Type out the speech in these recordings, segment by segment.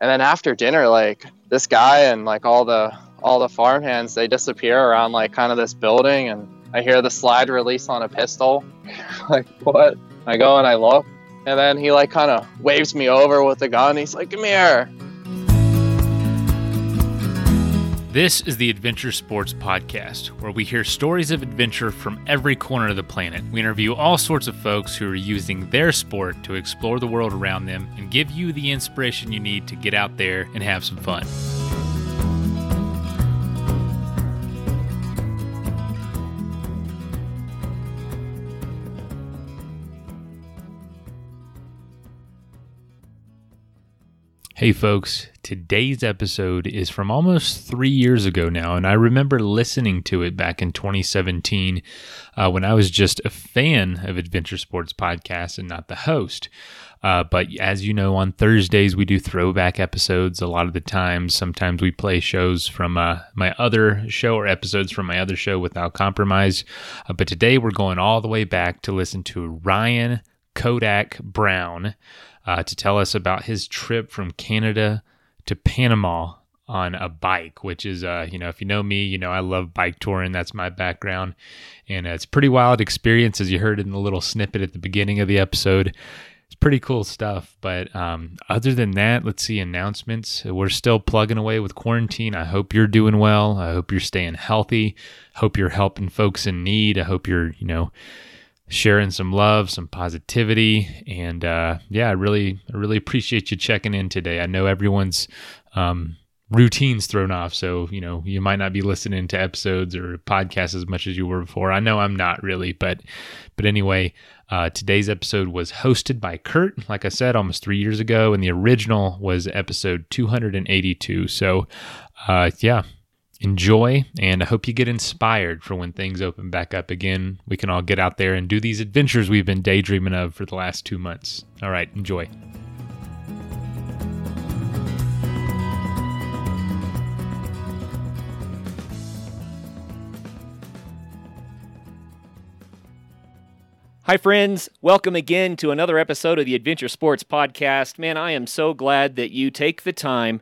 And then after dinner, like this guy and like all the all the farmhands, they disappear around like kind of this building, and I hear the slide release on a pistol. like what? I go and I look, and then he like kind of waves me over with the gun. He's like, "Come here." This is the Adventure Sports Podcast, where we hear stories of adventure from every corner of the planet. We interview all sorts of folks who are using their sport to explore the world around them and give you the inspiration you need to get out there and have some fun. Hey, folks, today's episode is from almost three years ago now, and I remember listening to it back in 2017 uh, when I was just a fan of Adventure Sports Podcast and not the host. Uh, but as you know, on Thursdays we do throwback episodes a lot of the times. Sometimes we play shows from uh, my other show or episodes from my other show without compromise. Uh, but today we're going all the way back to listen to Ryan Kodak Brown uh, to tell us about his trip from Canada to Panama on a bike, which is, uh, you know, if you know me, you know, I love bike touring. That's my background. And uh, it's pretty wild experience, as you heard in the little snippet at the beginning of the episode. It's pretty cool stuff. But um, other than that, let's see announcements. We're still plugging away with quarantine. I hope you're doing well. I hope you're staying healthy. Hope you're helping folks in need. I hope you're, you know, sharing some love, some positivity, and uh, yeah, I really, I really appreciate you checking in today. I know everyone's um, routines thrown off, so you know you might not be listening to episodes or podcasts as much as you were before. I know I'm not really, but but anyway, uh, today's episode was hosted by Kurt, like I said, almost three years ago, and the original was episode 282. So, uh, yeah, enjoy and I hope you get inspired for when things open back up again. We can all get out there and do these adventures we've been daydreaming of for the last two months. All right, enjoy. Hi, friends. Welcome again to another episode of the Adventure Sports Podcast. Man, I am so glad that you take the time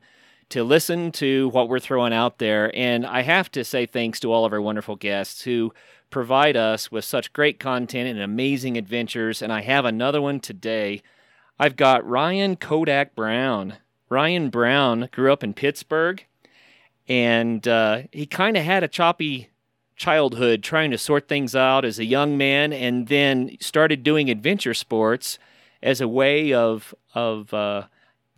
to listen to what we're throwing out there. And I have to say thanks to all of our wonderful guests who provide us with such great content and amazing adventures. And I have another one today. I've got Ryan Kodak Brown. Ryan Brown grew up in Pittsburgh, and uh, he kind of had a choppy childhood trying to sort things out as a young man, and then started doing adventure sports as a way of of uh,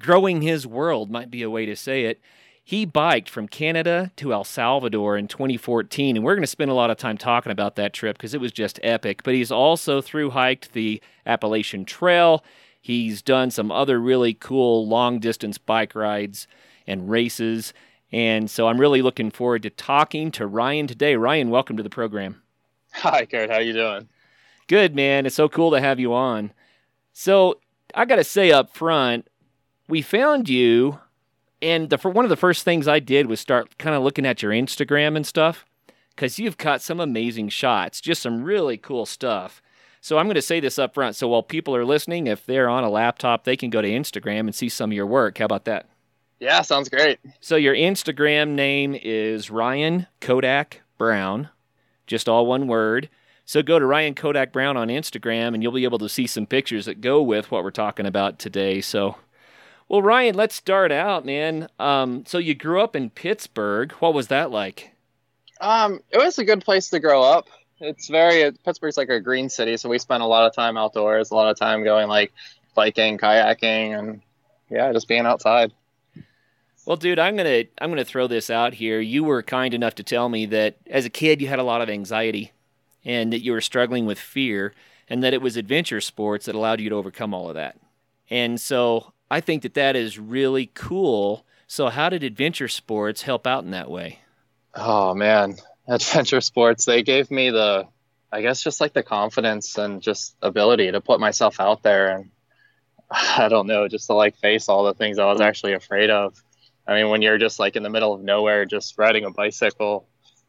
growing his world might be a way to say it. He biked from Canada to El Salvador in 2014, and we're going to spend a lot of time talking about that trip because it was just epic. But he's also through hiked the Appalachian Trail. He's done some other really cool long distance bike rides and races. And so I'm really looking forward to talking to Ryan today. Ryan, welcome to the program. Hi, Kurt. How you doing? Good, man. It's so cool to have you on. So I got to say up front, we found you, and the, for one of the first things I did was start kind of looking at your Instagram and stuff, because you've got some amazing shots, just some really cool stuff. So I'm going to say this up front. So while people are listening, if they're on a laptop, they can go to Instagram and see some of your work. How about that? Yeah, sounds great. So your Instagram name is Ryan Kodak Brown, just all one word. So go to Ryan Kodak Brown on Instagram and you'll be able to see some pictures that go with what we're talking about today. So well, Ryan, let's start out, man. Um, so you grew up in Pittsburgh. What was that like? Um, it was a good place to grow up. It's very Pittsburgh's like a green city, so we spent a lot of time outdoors, a lot of time going like biking, kayaking, and yeah, just being outside. Well, dude, I'm gonna I'm gonna throw this out here. You were kind enough to tell me that as a kid you had a lot of anxiety, and that you were struggling with fear, and that it was adventure sports that allowed you to overcome all of that. And so I think that that is really cool. So, how did adventure sports help out in that way? Oh man, adventure sports they gave me the I guess just like the confidence and just ability to put myself out there and I don't know, just to like face all the things I was actually afraid of. I mean, when you're just like in the middle of nowhere just riding a bicycle,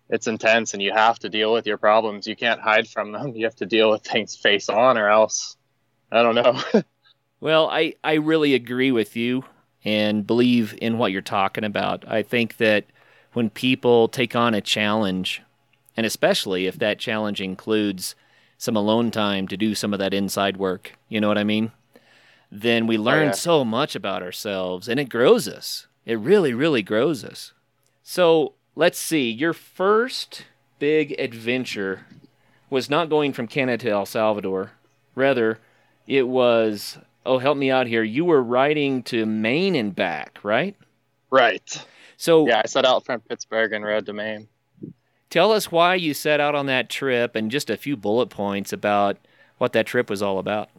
it's intense and you have to deal with your problems. You can't hide from them. You have to deal with things face on or else I don't know. Well, I, I really agree with you. and believe in what you're talking about. I think that when people take on a challenge, and especially if that challenge includes some alone time to do some of that inside work, you know what I mean? Then we oh, learn Oh, yeah. so much about ourselves and it grows us. It really, really grows us. So let's see. Your first big adventure was not going from Canada to El Salvador. Rather, it was, oh, help me out here. You were riding to Maine and back, right? Right. So Yeah, I set out from Pittsburgh and rode to Maine. tell us why you set out on that trip and just a few bullet points about what that trip was all about.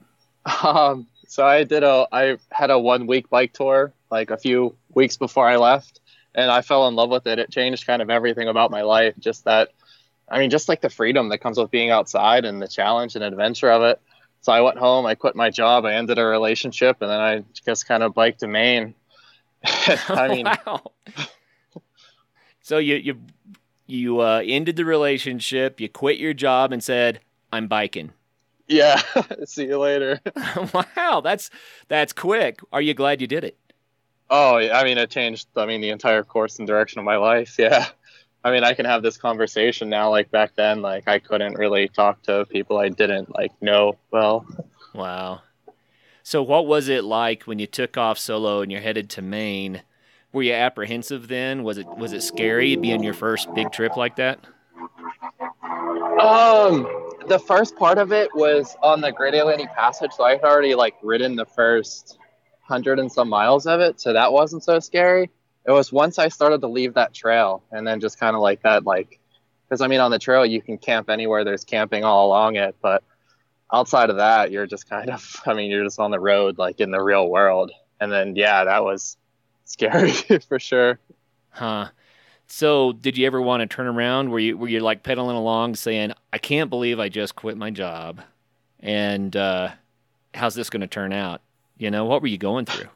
Um, so I did a, I had a one week bike tour like a few weeks before I left, and I fell in love with it. It changed kind of everything about my life. Just that, I mean, just like the freedom that comes with being outside and the challenge and adventure of it. So I went home, I quit my job, I ended a relationship, and then I just kind of biked to Maine. I mean, wow. so you you you uh, ended the relationship, you quit your job, and said, "I'm biking." yeah. See you later. wow, that's that's quick. Are you glad you did it? Oh, I mean, it changed. I mean, the entire course and direction of my life. Yeah. I mean, I can have this conversation now. Like back then, like I couldn't really talk to people I didn't like know well. Wow. So, what was it like when you took off solo and you're headed to Maine? Were you apprehensive then? Was it was it scary being your first big trip like that? Um, the first part of it was on the Great Allegheny Passage, so I had already like ridden the first hundred and some miles of it, so that wasn't so scary. It was once I started to leave that trail, and then just kind of like that, like, because I mean, on the trail you can camp anywhere. There's camping all along it, but outside of that, you're just kind of, I mean, you're just on the road, like in the real world. And then, yeah, that was scary for sure. Huh. So, did you ever want to turn around? Were you were you like pedaling along, saying, "I can't believe I just quit my job," and uh, how's this going to turn out? You know, what were you going through?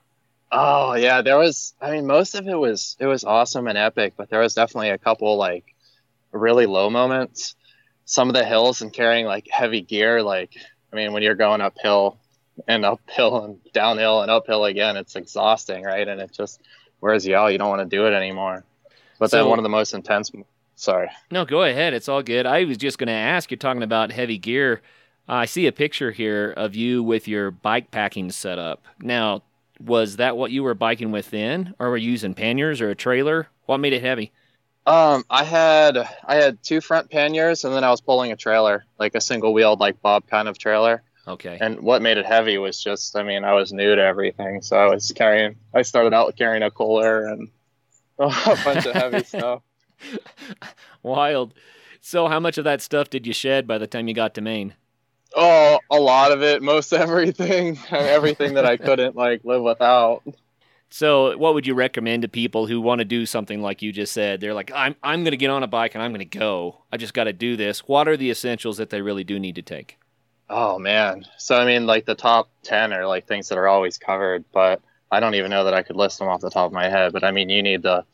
Oh yeah, there was. I mean, most of it was it was awesome and epic, but there was definitely a couple like really low moments. Some of the hills and carrying like heavy gear, like I mean, when you're going uphill and uphill and downhill and uphill again, it's exhausting, right? And it just wears you out. You don't want to do it anymore. But then one of the most intense. Sorry. No, go ahead. It's all good. I was just going to ask. You're talking about heavy gear. Uh, I see a picture here of you with your bike packing setup. Now, was that what you were biking with then, or were you using panniers or a trailer? What made it heavy? Um, I had I had two front panniers, and then I was pulling a trailer, like a single wheeled, like bob kind of trailer. Okay. And what made it heavy was just, I mean, I was new to everything, so I was carrying. I started out carrying a cooler and a bunch of heavy stuff. Wild. So, how much of that stuff did you shed by the time you got to Maine? Oh, a lot of it, most everything, everything that I couldn't like live without. So, what would you recommend to people who want to do something like you just said? They're like, I'm, I'm going to get on a bike and I'm going to go. I just got to do this. What are the essentials that they really do need to take? Oh man. So I mean, like the top ten are like things that are always covered, but I don't even know that I could list them off the top of my head. But I mean, you need the.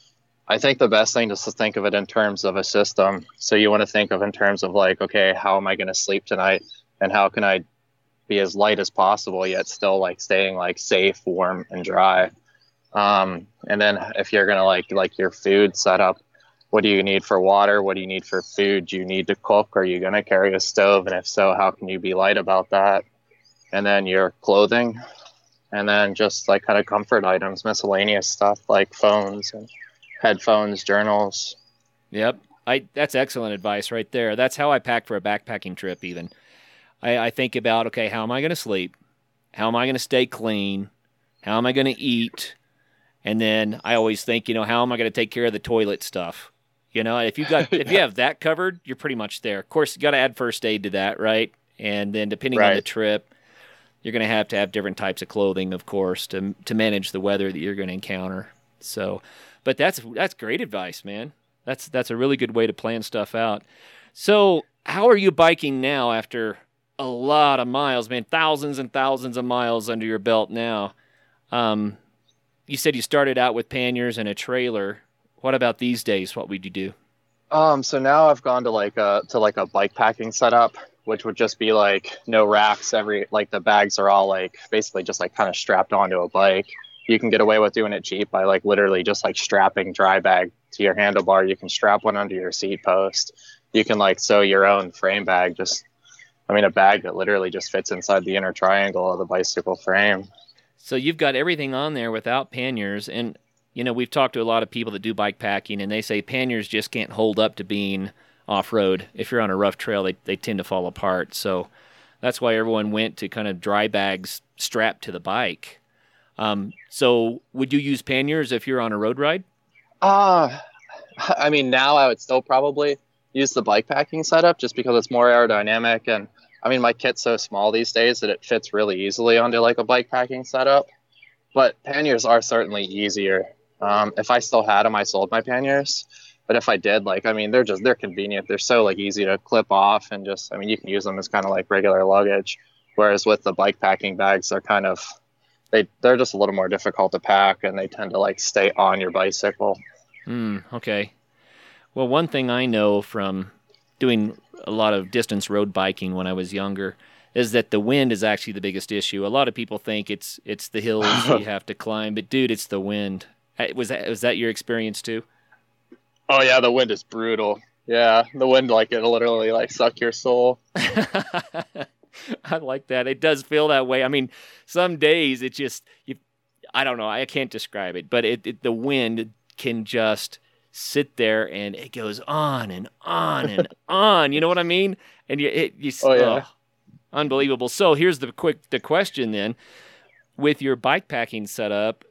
I think the best thing is to think of it in terms of a system. So you want to think of in terms of like, okay, how am I going to sleep tonight, and how can I be as light as possible yet still like staying like safe, warm, and dry. Um, and then if you're gonna like like your food setup, what do you need for water? What do you need for food? Do you need to cook? Are you gonna carry a stove? And if so, how can you be light about that? And then your clothing, and then just like kind of comfort items, miscellaneous stuff like phones and headphones, journals. Yep. I that's excellent advice right there. That's how I pack for a backpacking trip even. I, I think about okay, how am I gonna sleep? How am I gonna stay clean? How am I gonna eat? And then I always think, you know, how am I gonna take care of the toilet stuff? You know, if you got if you have that covered, you're pretty much there. Of course, you got to add first aid to that, right? And then depending on the trip, you're going to have to have different types of clothing, of course, to to manage the weather that you're going to encounter. So, but that's that's great advice, man. That's that's a really good way to plan stuff out. So, how are you biking now after a lot of miles, man? Thousands and thousands of miles under your belt now. Um, you said you started out with panniers and a trailer. What about these days? What would you do? Um, so now I've gone to like a to like a bike packing setup, which would just be like no racks. Every like the bags are all like basically just like kind of strapped onto a bike, you can get away with doing it cheap by like literally just like strapping dry bag to your handlebar. You can strap one under your seat post. You can like sew your own frame bag. Just, I mean, a bag that literally just fits inside the inner triangle of the bicycle frame. So you've got everything on there without panniers, and you know we've talked to a lot of people that do bike packing, and they say panniers just can't hold up to being off road. If you're on a rough trail, they they tend to fall apart. So that's why everyone went to kind of dry bags strapped to the bike. Um, so would you use panniers if you're on a road ride? Uh, I mean, now I would still probably use the bike packing setup just because it's more aerodynamic. And I mean, my kit's so small these days that it fits really easily onto like a bike packing setup. But panniers are certainly easier. Um, if I still had them, I sold my panniers. But if I did, like, I mean, they're just, they're convenient. They're so like easy to clip off and just, I mean, you can use them as kind of like regular luggage. Whereas with the bike packing bags, they're kind of, they they're just a little more difficult to pack and they tend to like stay on your bicycle. Hmm. Okay. Well, one thing I know from doing a lot of distance road biking when I was younger is that the wind is actually the biggest issue. A lot of people think it's it's the hills you have to climb, but dude, it's the wind. Uh, Was that was that your experience too? Oh yeah, the wind is brutal. Yeah, the wind like it'll literally like suck your soul. I like that. It does feel that way. I mean, some days it just you, I don't know. I can't describe it, but it, it the wind can just sit there and it goes on and on and on. You know what I mean? And you, it, you, Oh, yeah. unbelievable. So here's the quick the question then: with your bike packing setup,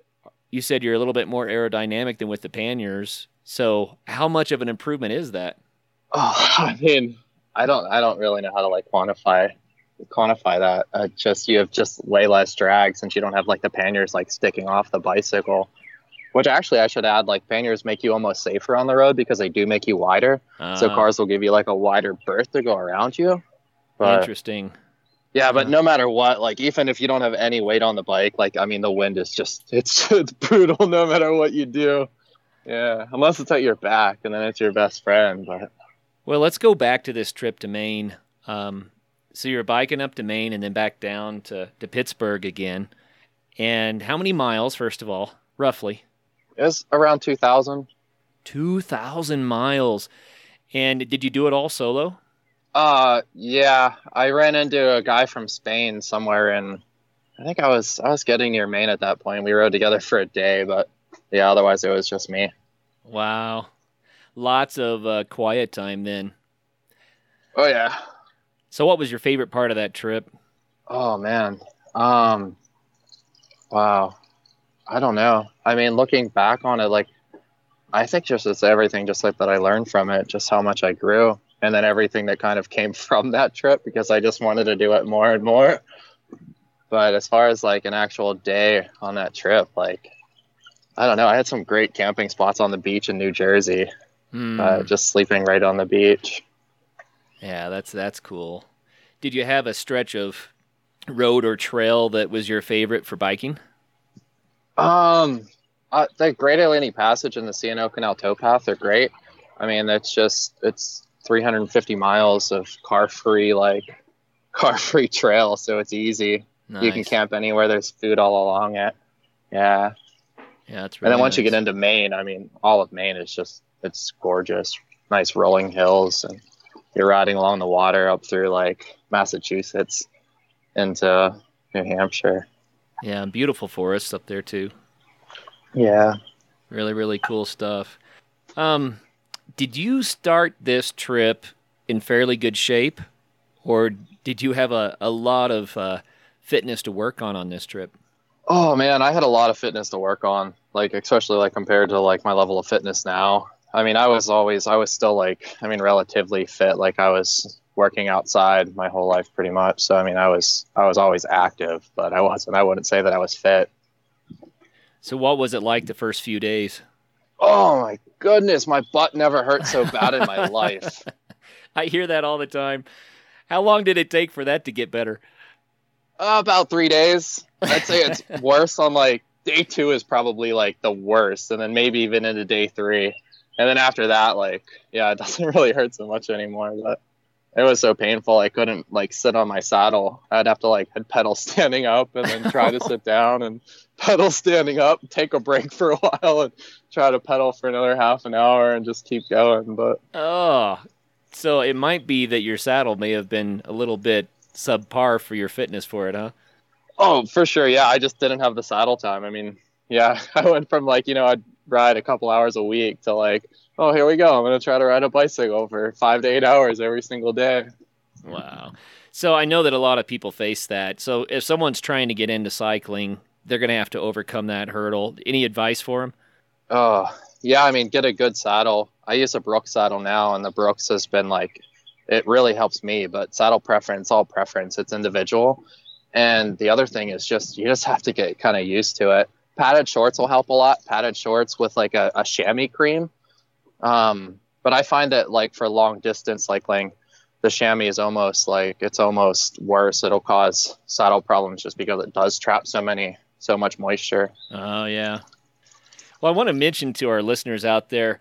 you said you're a little bit more aerodynamic than with the panniers. So how much of an improvement is that? Oh, I mean, I don't I don't really know how to like quantify quantify that. Uh, just you have just way less drag since you don't have like the panniers like sticking off the bicycle. Which actually I should add, like panniers make you almost safer on the road because they do make you wider. so Ah, cars will give you like a wider berth to go around you. But interesting. yeah, but Uh-huh. no matter what, like even if you don't have any weight on the bike, like I mean the wind is just it's it's brutal no matter what you do. Yeah, unless it's at your back and then it's your best friend. But Well, let's go back to this trip to Maine. Um, so you're biking up to Maine and then back down to, to Pittsburgh again. And how many miles, first of all, roughly? It's around two thousand. 2,000 miles. And did you do it all solo? Uh, yeah, I ran into a guy from Spain somewhere, in, I think I was I was getting near Maine at that point. We rode together for a day, but yeah, otherwise it was just me. Wow. Lots of uh, quiet time then. Oh yeah. So, what was your favorite part of that trip? Oh man. Um. Wow. I don't know. I mean, looking back on it, like, I think just it's everything, just like that I learned from it, just how much I grew, and then everything that kind of came from that trip because I just wanted to do it more and more. But as far as like an actual day on that trip, like, I don't know. I had some great camping spots on the beach in New Jersey, Hmm. uh, just sleeping right on the beach. yeah, that's that's cool. Did you have a stretch of road or trail that was your favorite for biking? Um, uh, the Great Allegheny Passage and the C&O Canal towpath are great. I mean, it's just it's 350 miles of car-free, like car-free trail, so it's easy. You can camp anywhere. There's food all along it. Yeah, Yeah, that's and then once you get into Maine, I mean, all of Maine is just it's gorgeous. Nice rolling hills, and you're riding along the water up through like Massachusetts into New Hampshire. Yeah, beautiful forests up there too. Yeah. Really, really cool stuff. Um, did you start this trip in fairly good shape, or did you have a, a lot of uh, fitness to work on on this trip? Oh man, I had a lot of fitness to work on, like especially like compared to like my level of fitness now. I mean, I was always I was still like I mean relatively fit. Like I was working outside my whole life pretty much. So I mean, I was I was always active, but I wasn't I wouldn't say that I was fit. So, what was it like the first few days? Oh my goodness, my butt never hurt so bad in my life. I hear that all the time. How long did it take for that to get better? Uh, about 3 days. I'd say it's worse on like day 2 is probably like the worst and then maybe even into day 3. And then after that like yeah, it doesn't really hurt so much anymore, but it was so painful. I couldn't like sit on my saddle. I'd have to like pedal standing up and then try to sit down and pedal standing up, take a break for a while and try to pedal for another half an hour and just keep going. But oh, so it might be that your saddle may have been a little bit subpar for your fitness for it, huh? Oh, for sure. Yeah, I just didn't have the saddle time. I mean, yeah, I went from like you know I'd ride a couple hours a week to like oh here we go I'm gonna try to ride a bicycle for five to eight hours every single day. Wow. So I know that a lot of people face that. So if someone's trying to get into cycling, they're going to have to overcome that hurdle. Any advice for them? Oh, yeah. I mean, get a good saddle. I use a Brooks saddle now, and the Brooks has been like, it really helps me. But saddle preference, all preference, it's individual. And the other thing is just, you just have to get kind of used to it. Padded shorts will help a lot. Padded shorts with like a, a chamois cream. Um, but I find that like for long distance cycling, the chamois is almost like it's almost worse. It'll cause saddle problems just because it does trap so many so much moisture. Oh yeah. Well, I want to mention to our listeners out there,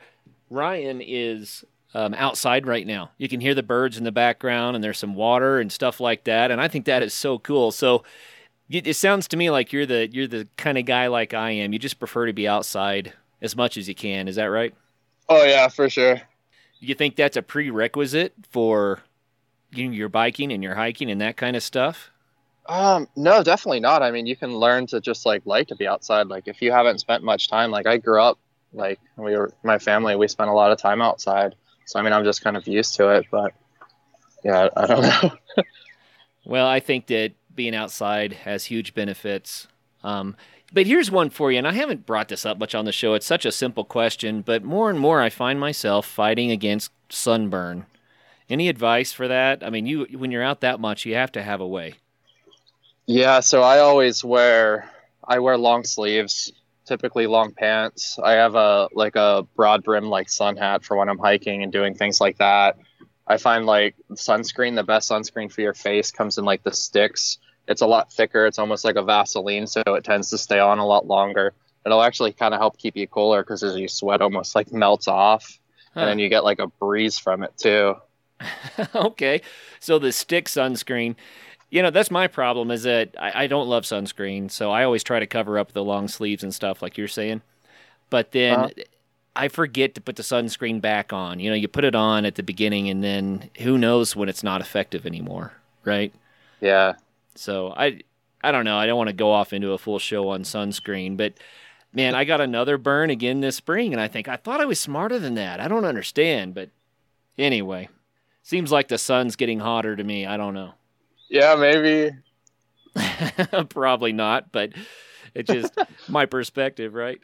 Ryan is um, outside right now. You can hear the birds in the background, and there's some water and stuff like that. And I think that is so cool. So it, it sounds to me like you're the you're the kind of guy like I am. You just prefer to be outside as much as you can. Is that right? Oh yeah, for sure. You think that's a prerequisite for you know, your biking and your hiking and that kind of stuff? Um, no, definitely not. I mean, you can learn to just like like to be outside. Like if you haven't spent much time, like I grew up, like we were my family, we spent a lot of time outside. So I mean, I'm just kind of used to it. But yeah, I don't know. well, I think that being outside has huge benefits. Um, but here's one for you, and I haven't brought this up much on the show. It's such a simple question, but more and more I find myself fighting against sunburn. Any advice for that? I mean, you when you're out that much, you have to have a way. Yeah, so I always wear I wear long sleeves, typically long pants. I have a like a broad brim like sun hat for when I'm hiking and doing things like that. I find like sunscreen, the best sunscreen for your face comes in like the sticks. It's a lot thicker. It's almost like a Vaseline, so it tends to stay on a lot longer. It'll actually kind of help keep you cooler because as you sweat, almost like melts off, huh. and then you get like a breeze from it too. okay, so the stick sunscreen you know that's my problem is that I, I, don't love sunscreen so i always try to cover up the long sleeves and stuff like you're saying but then uh-huh. i forget to put the sunscreen back on you know you put it on at the beginning and then who knows when it's not effective anymore right yeah so i i don't know i don't want to go off into a full show on sunscreen but man i got another burn again this spring and i think i thought i was smarter than that i don't understand but anyway seems like the sun's getting hotter to me i don't know yeah, maybe. Probably not, but it's just my perspective, right?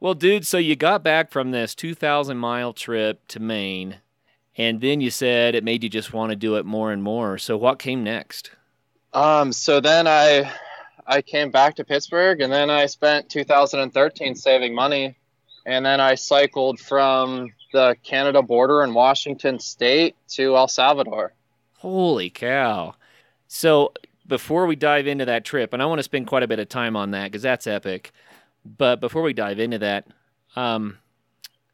Well, dude, so you got back from this 2,000 mile trip to Maine, and then you said it made you just want to do it more and more. So what came next? Um, so then I I came back to Pittsburgh, and then I spent 2013 saving money, and then I cycled from the Canada border in Washington State to El Salvador. Holy cow! So before we dive into that trip, and I want to spend quite a bit of time on that because that's epic. But before we dive into that, um,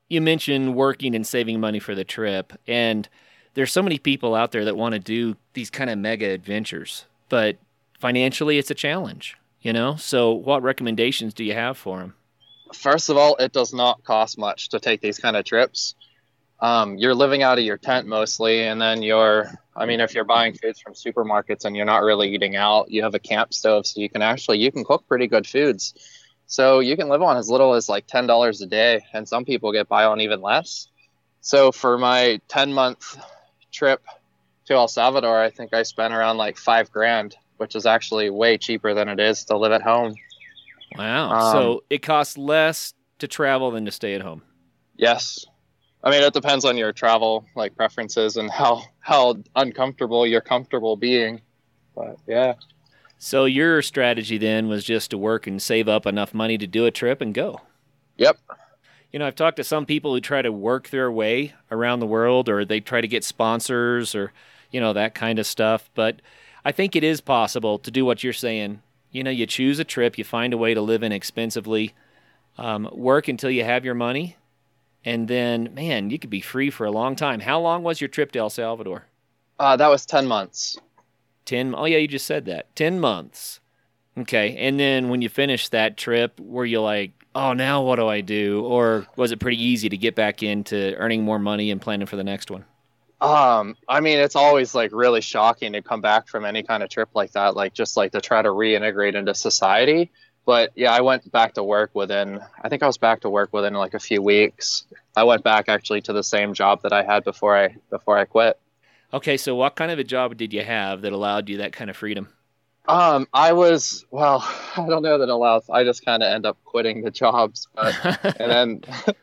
you mentioned working and saving money for the trip, and there's so many people out there that want to do these kind of mega adventures, but financially it's a challenge, you know. So, what recommendations do you have for them? First of all, it does not cost much to take these kind of trips um, you're living out of your tent mostly, and then you're, I mean, if you're buying foods from supermarkets and you're not really eating out, you have a camp stove, so you can actually you can cook pretty good foods. So you can live on as little as like ten dollars a day, and some people get by on even less. So for my ten month trip to El Salvador, I think I spent around like five grand, which is actually way cheaper than it is to live at home. Wow! Um, so it costs less to travel than to stay at home. Yes, I mean, it depends on your travel like preferences and how how uncomfortable you're comfortable being. But yeah. So your strategy then was just to work and save up enough money to do a trip and go. Yep. You know, I've talked to some people who try to work their way around the world or they try to get sponsors or, you know, that kind of stuff. But I think it is possible to do what you're saying. You know, you choose a trip, you find a way to live inexpensively, um, work until you have your money, and then man, you could be free for a long time. How long was your trip to El Salvador? Uh, that was ten months. Ten. Oh yeah, you just said that. Ten months. Okay, and then when you finished that trip, were you like, oh, now what do I do? Or was it pretty easy to get back into earning more money and planning for the next one? Um, I mean, it's always like really shocking to come back from any kind of trip like that, like just like to try to reintegrate into society. But yeah, I went back to work within, I think I was back to work within like a few weeks. I went back actually to the same job that I had before I before I quit. Okay, so what kind of a job did you have that allowed you that kind of freedom? Um, I was well, I don't know that allows. I just kind of end up quitting the jobs, but and then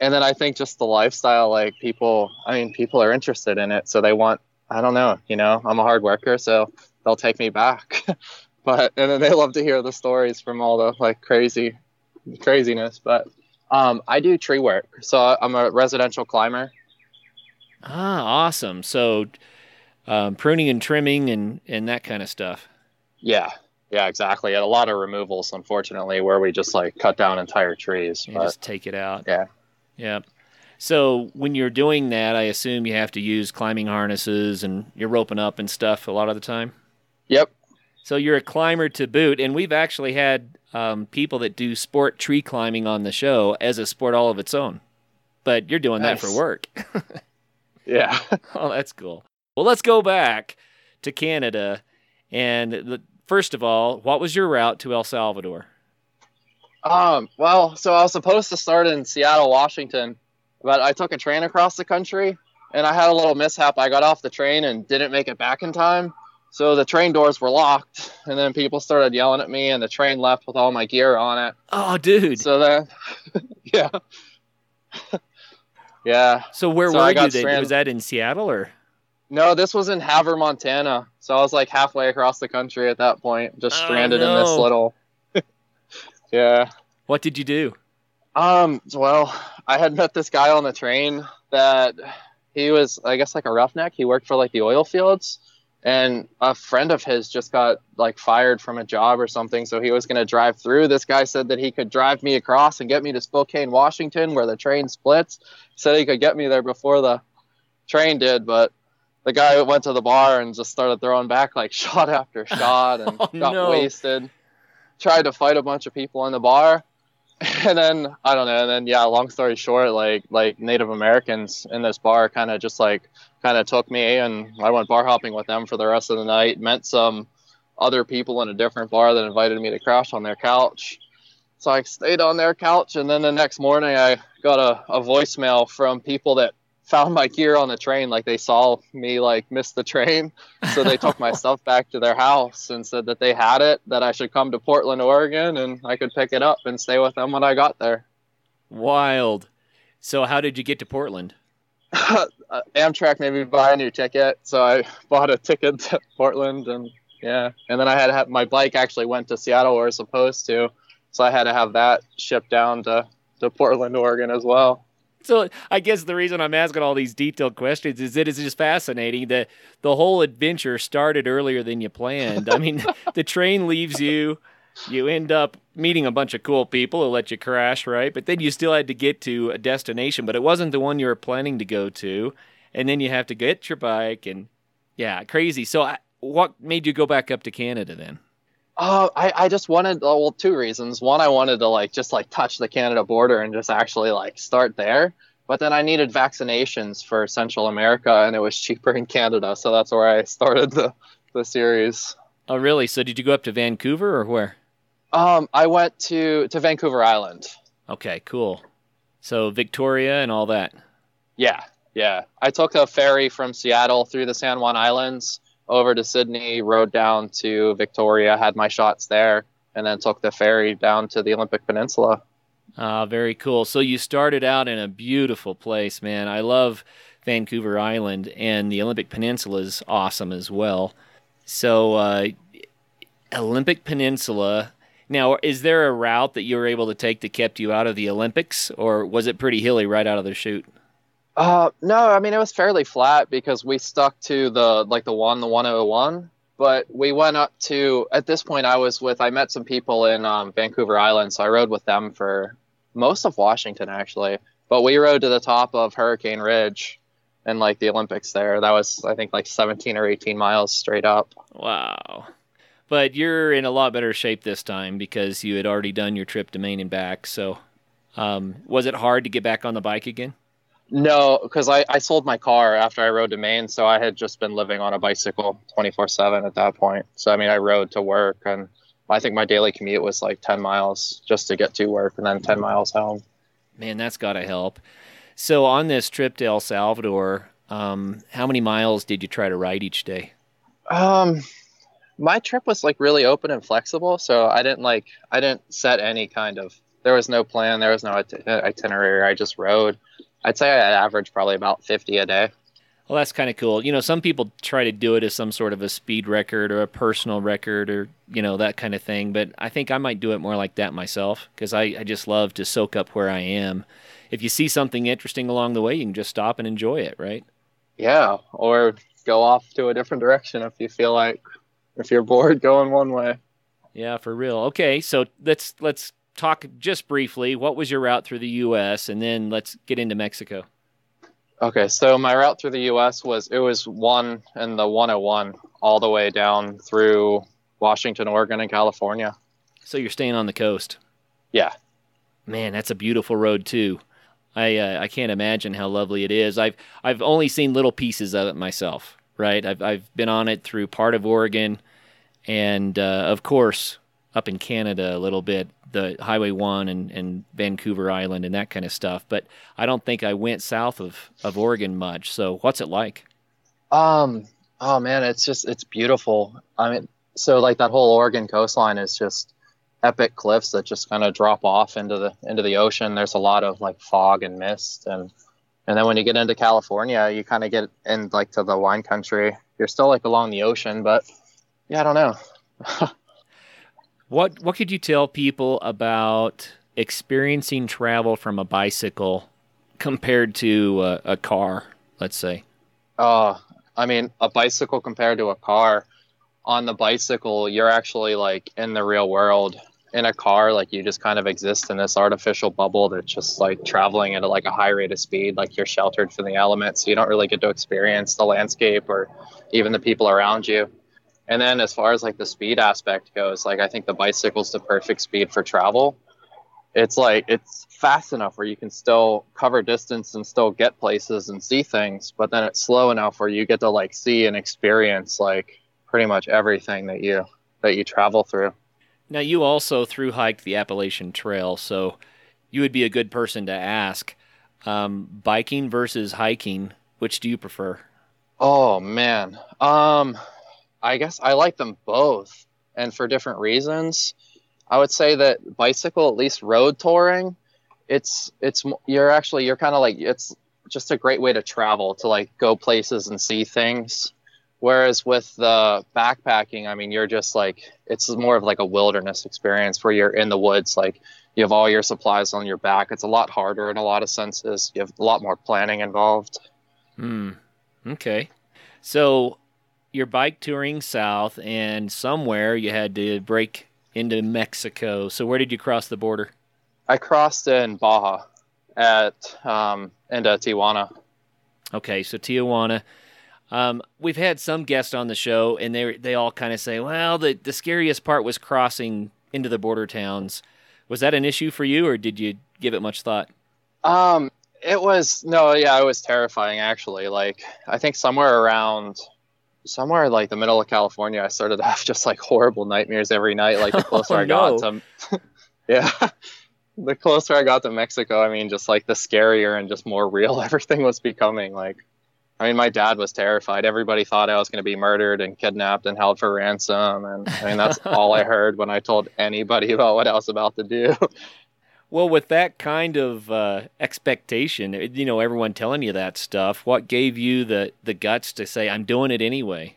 and then I think just the lifestyle, like people, I mean, people are interested in it, so they want. I don't know, you know, I'm a hard worker, so they'll take me back. but and then they love to hear the stories from all the like crazy craziness. But um, I do tree work, so I'm a residential climber. Ah, awesome. So um, pruning and trimming and and that kind of stuff. Yeah, yeah, exactly. And a lot of removals, unfortunately, where we just like cut down entire trees. But, just take it out. yeah. Yeah. So when you're doing that, I assume you have to use climbing harnesses and you're roping up and stuff a lot of the time. Yep. So you're a climber to boot, and we've actually had um, people that do sport tree climbing on the show as a sport all of its own. But you're doing that for work. Yeah. oh, that's cool. Well, let's go back to Canada. And the, first of all, what was your route to El Salvador? Um, well, so I was supposed to start in Seattle, Washington, but I took a train across the country and I had a little mishap. I got off the train and didn't make it back in time. So the train doors were locked and then people started yelling at me and the train left with all my gear on it. Oh, dude. So then, yeah. yeah. So where So were I you? stranded- Was that in Seattle or? No, this was in Havre, Montana. So I was like halfway across the country at that point, just Oh, stranded in this little. Yeah. What did you do? Um, well, I had met this guy on the train that he was, I guess, like a roughneck. He worked for like the oil fields, and a friend of his just got like fired from a job or something. So he was going to drive through. This guy said that he could drive me across and get me to Spokane, Washington, where the train splits. Said he could get me there before the train did, but the guy went to the bar and just started throwing back like shot after shot and Oh, got no. wasted. Tried to fight a bunch of people in the bar and then I don't know. And then yeah, long story short, like like Native Americans in this bar kind of just like kind of took me, and I went bar hopping with them for the rest of the night. Met some other people in a different bar that invited me to crash on their couch. So I stayed on their couch, and then the next morning I got a, a voicemail from people that found my gear on the train. Like they saw me like miss the train, so they took my stuff back to their house and said that they had it, that I should come to Portland, Oregon, and I could pick it up and stay with them when I got there. Wild. So how did you get to Portland? uh, Amtrak made me buy a new ticket, so I bought a ticket to Portland, and yeah, and then I had to have my bike actually went to Seattle where it was supposed to, so I had to have that shipped down to to Portland, Oregon as well. So I guess the reason I'm asking all these detailed questions is it's just fascinating that the whole adventure started earlier than you planned. I mean, the train leaves you, you end up meeting a bunch of cool people who let you crash, right? But then you still had to get to a destination, but it wasn't the one you were planning to go to, and then you have to get your bike and yeah, crazy. So I, what made you go back up to Canada then? Uh, I, I just wanted uh, well two reasons. One, I wanted to like just like touch the Canada border and just actually like start there. But then I needed vaccinations for Central America, and it was cheaper in Canada, so that's where I started the the series. Oh, really? So did you go up to Vancouver or where? Um, I went to to Vancouver Island. Okay, cool. So Victoria and all that. Yeah, yeah. I took a ferry from Seattle through the San Juan Islands over to Sidney, rode down to Victoria, had my shots there, and then took the ferry down to the Olympic Peninsula. Ah, very cool. So you started out in a beautiful place, man. I love Vancouver Island, and the Olympic Peninsula is awesome as well. So, uh, Olympic Peninsula. Now, is there a route that you were able to take that kept you out of the Olympics, or was it pretty hilly right out of the chute? Uh, no, I mean it was fairly flat because we stuck to the like the one, the 101. But we went up to at this point I was with I met some people in um, Vancouver Island, so I rode with them for most of Washington actually. But we rode to the top of Hurricane Ridge, in like the Olympics there. That was I think like 17 or 18 miles straight up. Wow. But you're in a lot better shape this time because you had already done your trip to Maine and back. So, um, was it hard to get back on the bike again? No, because I, I sold my car after I rode to Maine, so I had just been living on a bicycle 24 7 at that point. So, I mean, I rode to work, and I think my daily commute was like 10 miles just to get to work and then 10 miles home. Man, that's got to help. So, on this trip to El Salvador, um, how many miles did you try to ride each day? Um, my trip was like really open and flexible, so I didn't like I didn't set any kind of. There was no plan. There was no itinerary. I just rode I'd say I average probably about 50 a day. Well, that's kind of cool. You know, some people try to do it as some sort of a speed record or a personal record or, you know, that kind of thing. But I think I might do it more like that myself because I, I just love to soak up where I am. If you see something interesting along the way, you can just stop and enjoy it, right? Yeah. Or go off to a different direction if you feel like, if you're bored going one way. Yeah, for real. Okay. So let's, let's talk just briefly. What was your route through the U.S. and then let's get into Mexico. Okay, so my route through the U.S. was it was one and the 101 all the way down through Washington, Oregon, and California. So you're staying on the coast. Yeah. Man, that's a beautiful road too. I uh, I can't imagine how lovely it is. I've I've only seen little pieces of it myself. Right. I've I've been on it through part of Oregon, and uh, of course up in Canada a little bit the Highway One and, and Vancouver Island and that kind of stuff. But I don't think I went south of, of Oregon much. So what's it like? Um, oh man, it's just it's beautiful. I mean, so like that whole Oregon coastline is just epic cliffs that just kind of drop off into the into the ocean. There's a lot of like fog and mist and and then when you get into California, you kind of get in like to the wine country. You're still like along the ocean, but yeah, I don't know. What what could you tell people about experiencing travel from a bicycle compared to a, a car, let's say? Uh, I mean, a bicycle compared to a car. On the bicycle, you're actually like in the real world. In a car, like you just kind of exist in this artificial bubble that's just like traveling at like a high rate of speed. Like you're sheltered from the elements, so you don't really get to experience the landscape or even the people around you. And then as far as like the speed aspect goes, like I think the bicycle's the perfect speed for travel. It's like it's fast enough where you can still cover distance and still get places and see things, but then it's slow enough where you get to like see and experience like pretty much everything that you that you travel through. Now you also through hiked the Appalachian Trail, so you would be a good person to ask. Um, biking versus hiking, which do you prefer? Oh man. Um I guess I like them both, and for different reasons. I would say that bicycle, at least road touring, it's it's you're actually you're kind of like it's just a great way to travel to like go places and see things. Whereas with the backpacking, I mean, you're just like it's more of like a wilderness experience where you're in the woods, like you have all your supplies on your back. It's a lot harder in a lot of senses. You have a lot more planning involved. Hmm. Okay. So your bike touring south, and somewhere you had to break into Mexico. So where did you cross the border? I crossed in Baja at um, into Tijuana. Okay, so Tijuana. Um, we've had some guests on the show, and they they all kind of say, "Well, the the scariest part was crossing into the border towns." Was that an issue for you, or did you give it much thought? Um, it was no, yeah, it was terrifying actually. Like I think somewhere around somewhere like the middle of California, I started to have just like horrible nightmares every night. Like the oh, closer oh, I got no. to, yeah, the closer I got to Mexico, I mean, just like the scarier and just more real everything was becoming. Like, I mean, my dad was terrified. Everybody thought I was going to be murdered and kidnapped and held for ransom. And I mean, that's all I heard when I told anybody about what I was about to do. Well, with that kind of uh, expectation, you know, everyone telling you that stuff, what gave you the the guts to say, "I'm doing it anyway"?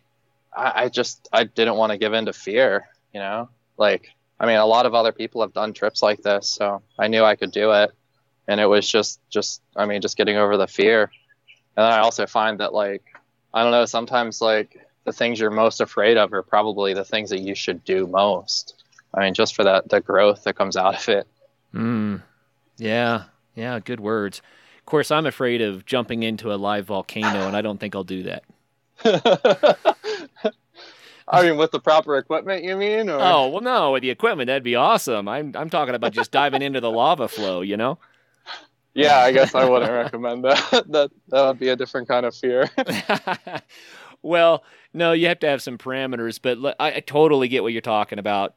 I, I just I didn't want to give in to fear. You know, like I mean, a lot of other people have done trips like this, so I knew I could do it, and it was just just I mean, just getting over the fear. And then I also find that like I don't know, sometimes like the things you're most afraid of are probably the things that you should do most. I mean, just for that the growth that comes out of it. Mm. Yeah. Yeah. Good words. Of course, I'm afraid of jumping into a live volcano, and I don't think I'll do that. I mean, with the proper equipment, you mean? Or? Oh well, no, with the equipment, that'd be awesome. I'm I'm talking about just diving into the lava flow, you know. Yeah, I guess I wouldn't recommend that. that that would be a different kind of fear. well, no, you have to have some parameters, but I, I totally get what you're talking about.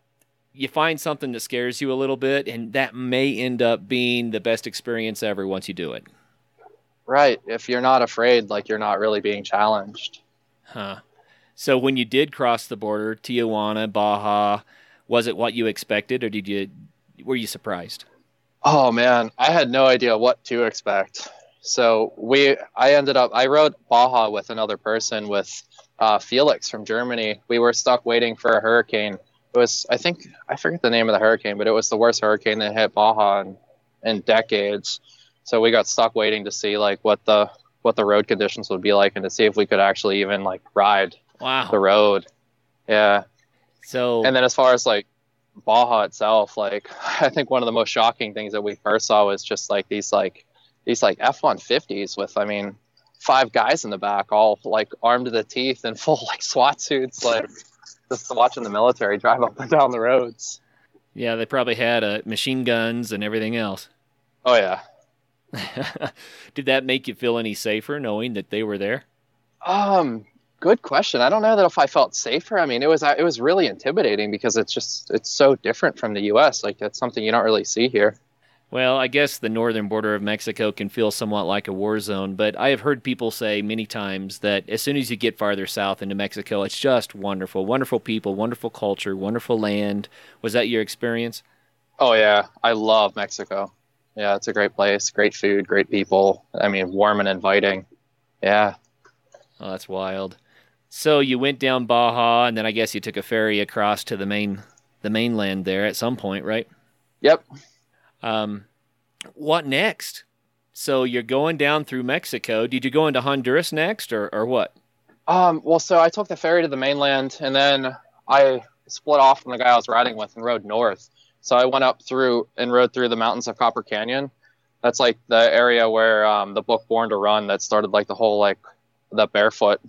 You find something that scares you a little bit, and that may end up being the best experience ever once you do it. Right. If you're not afraid, like you're not really being challenged. Huh. So when you did cross the border, Tijuana, Baja, was it what you expected, or did you were you surprised? Oh man, I had no idea what to expect. So we, I ended up, I rode Baja with another person with uh, Felix from Germany. We were stuck waiting for a hurricane. It was, I think, I forget the name of the hurricane, but it was the worst hurricane that hit Baja in, in decades. So we got stuck waiting to see like what the what the road conditions would be like and to see if we could actually even like ride wow. the road. Yeah. So and then as far as like Baja itself, like I think one of the most shocking things that we first saw was just like these like these like F one fifties with I mean five guys in the back, all like armed to the teeth and full like SWAT suits, like just watching the military drive up and down the roads. Yeah, they probably had uh, machine guns and everything else. Oh yeah. Did that make you feel any safer knowing that they were there? Um, good question. I don't know that if I felt safer. I mean, it was it was really intimidating because it's just it's so different from the U.S. Like that's something you don't really see here. Well, I guess the northern border of Mexico can feel somewhat like a war zone, but I have heard people say many times that as soon as you get farther south into Mexico, it's just wonderful. Wonderful people, wonderful culture, wonderful land. Was that your experience? Oh, yeah. I love Mexico. Yeah, it's a great place. Great food, great people. I mean, warm and inviting. Yeah. Oh, that's wild. So you went down Baja, and then I guess you took a ferry across to the main the mainland there at some point, right? Yep. Um, what next? So you're going down through Mexico. Did you go into Honduras next, or or what? Um, well, so I took the ferry to the mainland, and then I split off from the guy I was riding with and rode north. So I went up through and rode through the mountains of Copper Canyon. That's like the area where um, the book Born to Run that started like the whole like the barefoot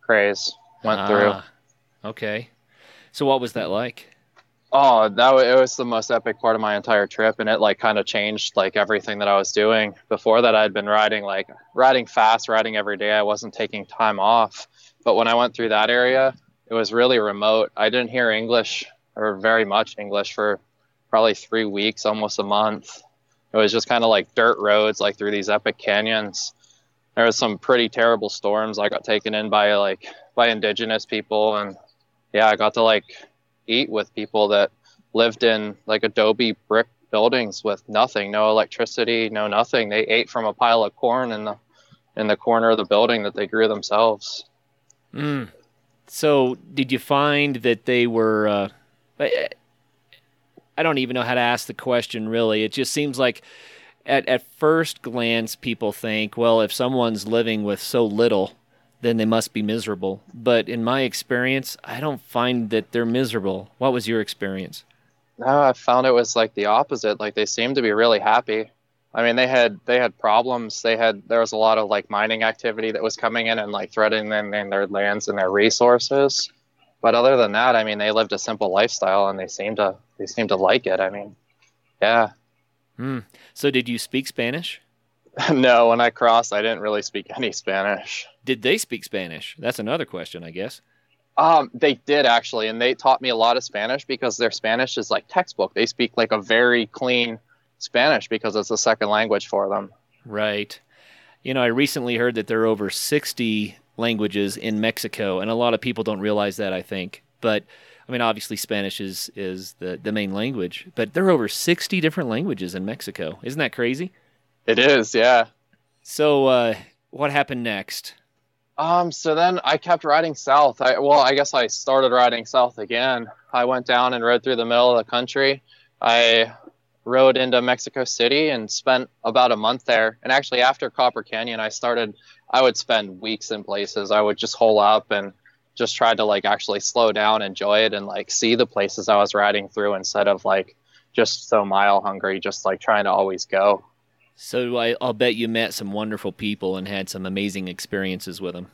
craze went ah, through. Okay. So what was that like? Oh, that was, it was the most epic part of my entire trip, and it like kind of changed like everything that I was doing. Before that, I'd been riding like riding fast, riding every day. I wasn't taking time off, but when I went through that area, it was really remote. I didn't hear English or very much English for probably three weeks, almost a month. It was just kind of like dirt roads, like through these epic canyons. There was some pretty terrible storms. I got taken in by like by indigenous people, and yeah, I got to like eat with people that lived in like adobe brick buildings with nothing, no electricity, no nothing. They ate from a pile of corn in the in the corner of the building that they grew themselves. Mm. So, did you find that they were? Uh, I don't even know how to ask the question. Really, it just seems like at at first glance, people think, well, if someone's living with so little, then they must be miserable. But in my experience, I don't find that they're miserable. What was your experience? No, I found it was like the opposite. Like they seemed to be really happy. I mean, they had they had problems. They had there was a lot of like mining activity that was coming in and like threatening them and their lands and their resources. But other than that, I mean, they lived a simple lifestyle and they seemed to they seemed to like it. I mean, yeah. Hmm. So, did you speak Spanish? no, when I crossed, I didn't really speak any Spanish. Did they speak Spanish? That's another question, I guess. Um, they did actually, and they taught me a lot of Spanish because their Spanish is like textbook. They speak like a very clean Spanish because it's a second language for them. Right. You know, I recently heard that there are over 60 languages in Mexico, and a lot of people don't realize that, I think. But I mean, obviously Spanish is is the, the main language, but there are over 60 different languages in Mexico. Isn't that crazy? It is, yeah. So, uh, what happened next? Um, so then I kept riding south. I well, I guess I started riding south again. I went down and rode through the middle of the country. I rode into Mexico City and spent about a month there. And actually, after Copper Canyon, I started. I would spend weeks in places. I would just hole up and just try to like actually slow down, enjoy it, and like see the places I was riding through instead of like just so mile hungry, just like trying to always go. So I, I'll bet you met some wonderful people and had some amazing experiences with them.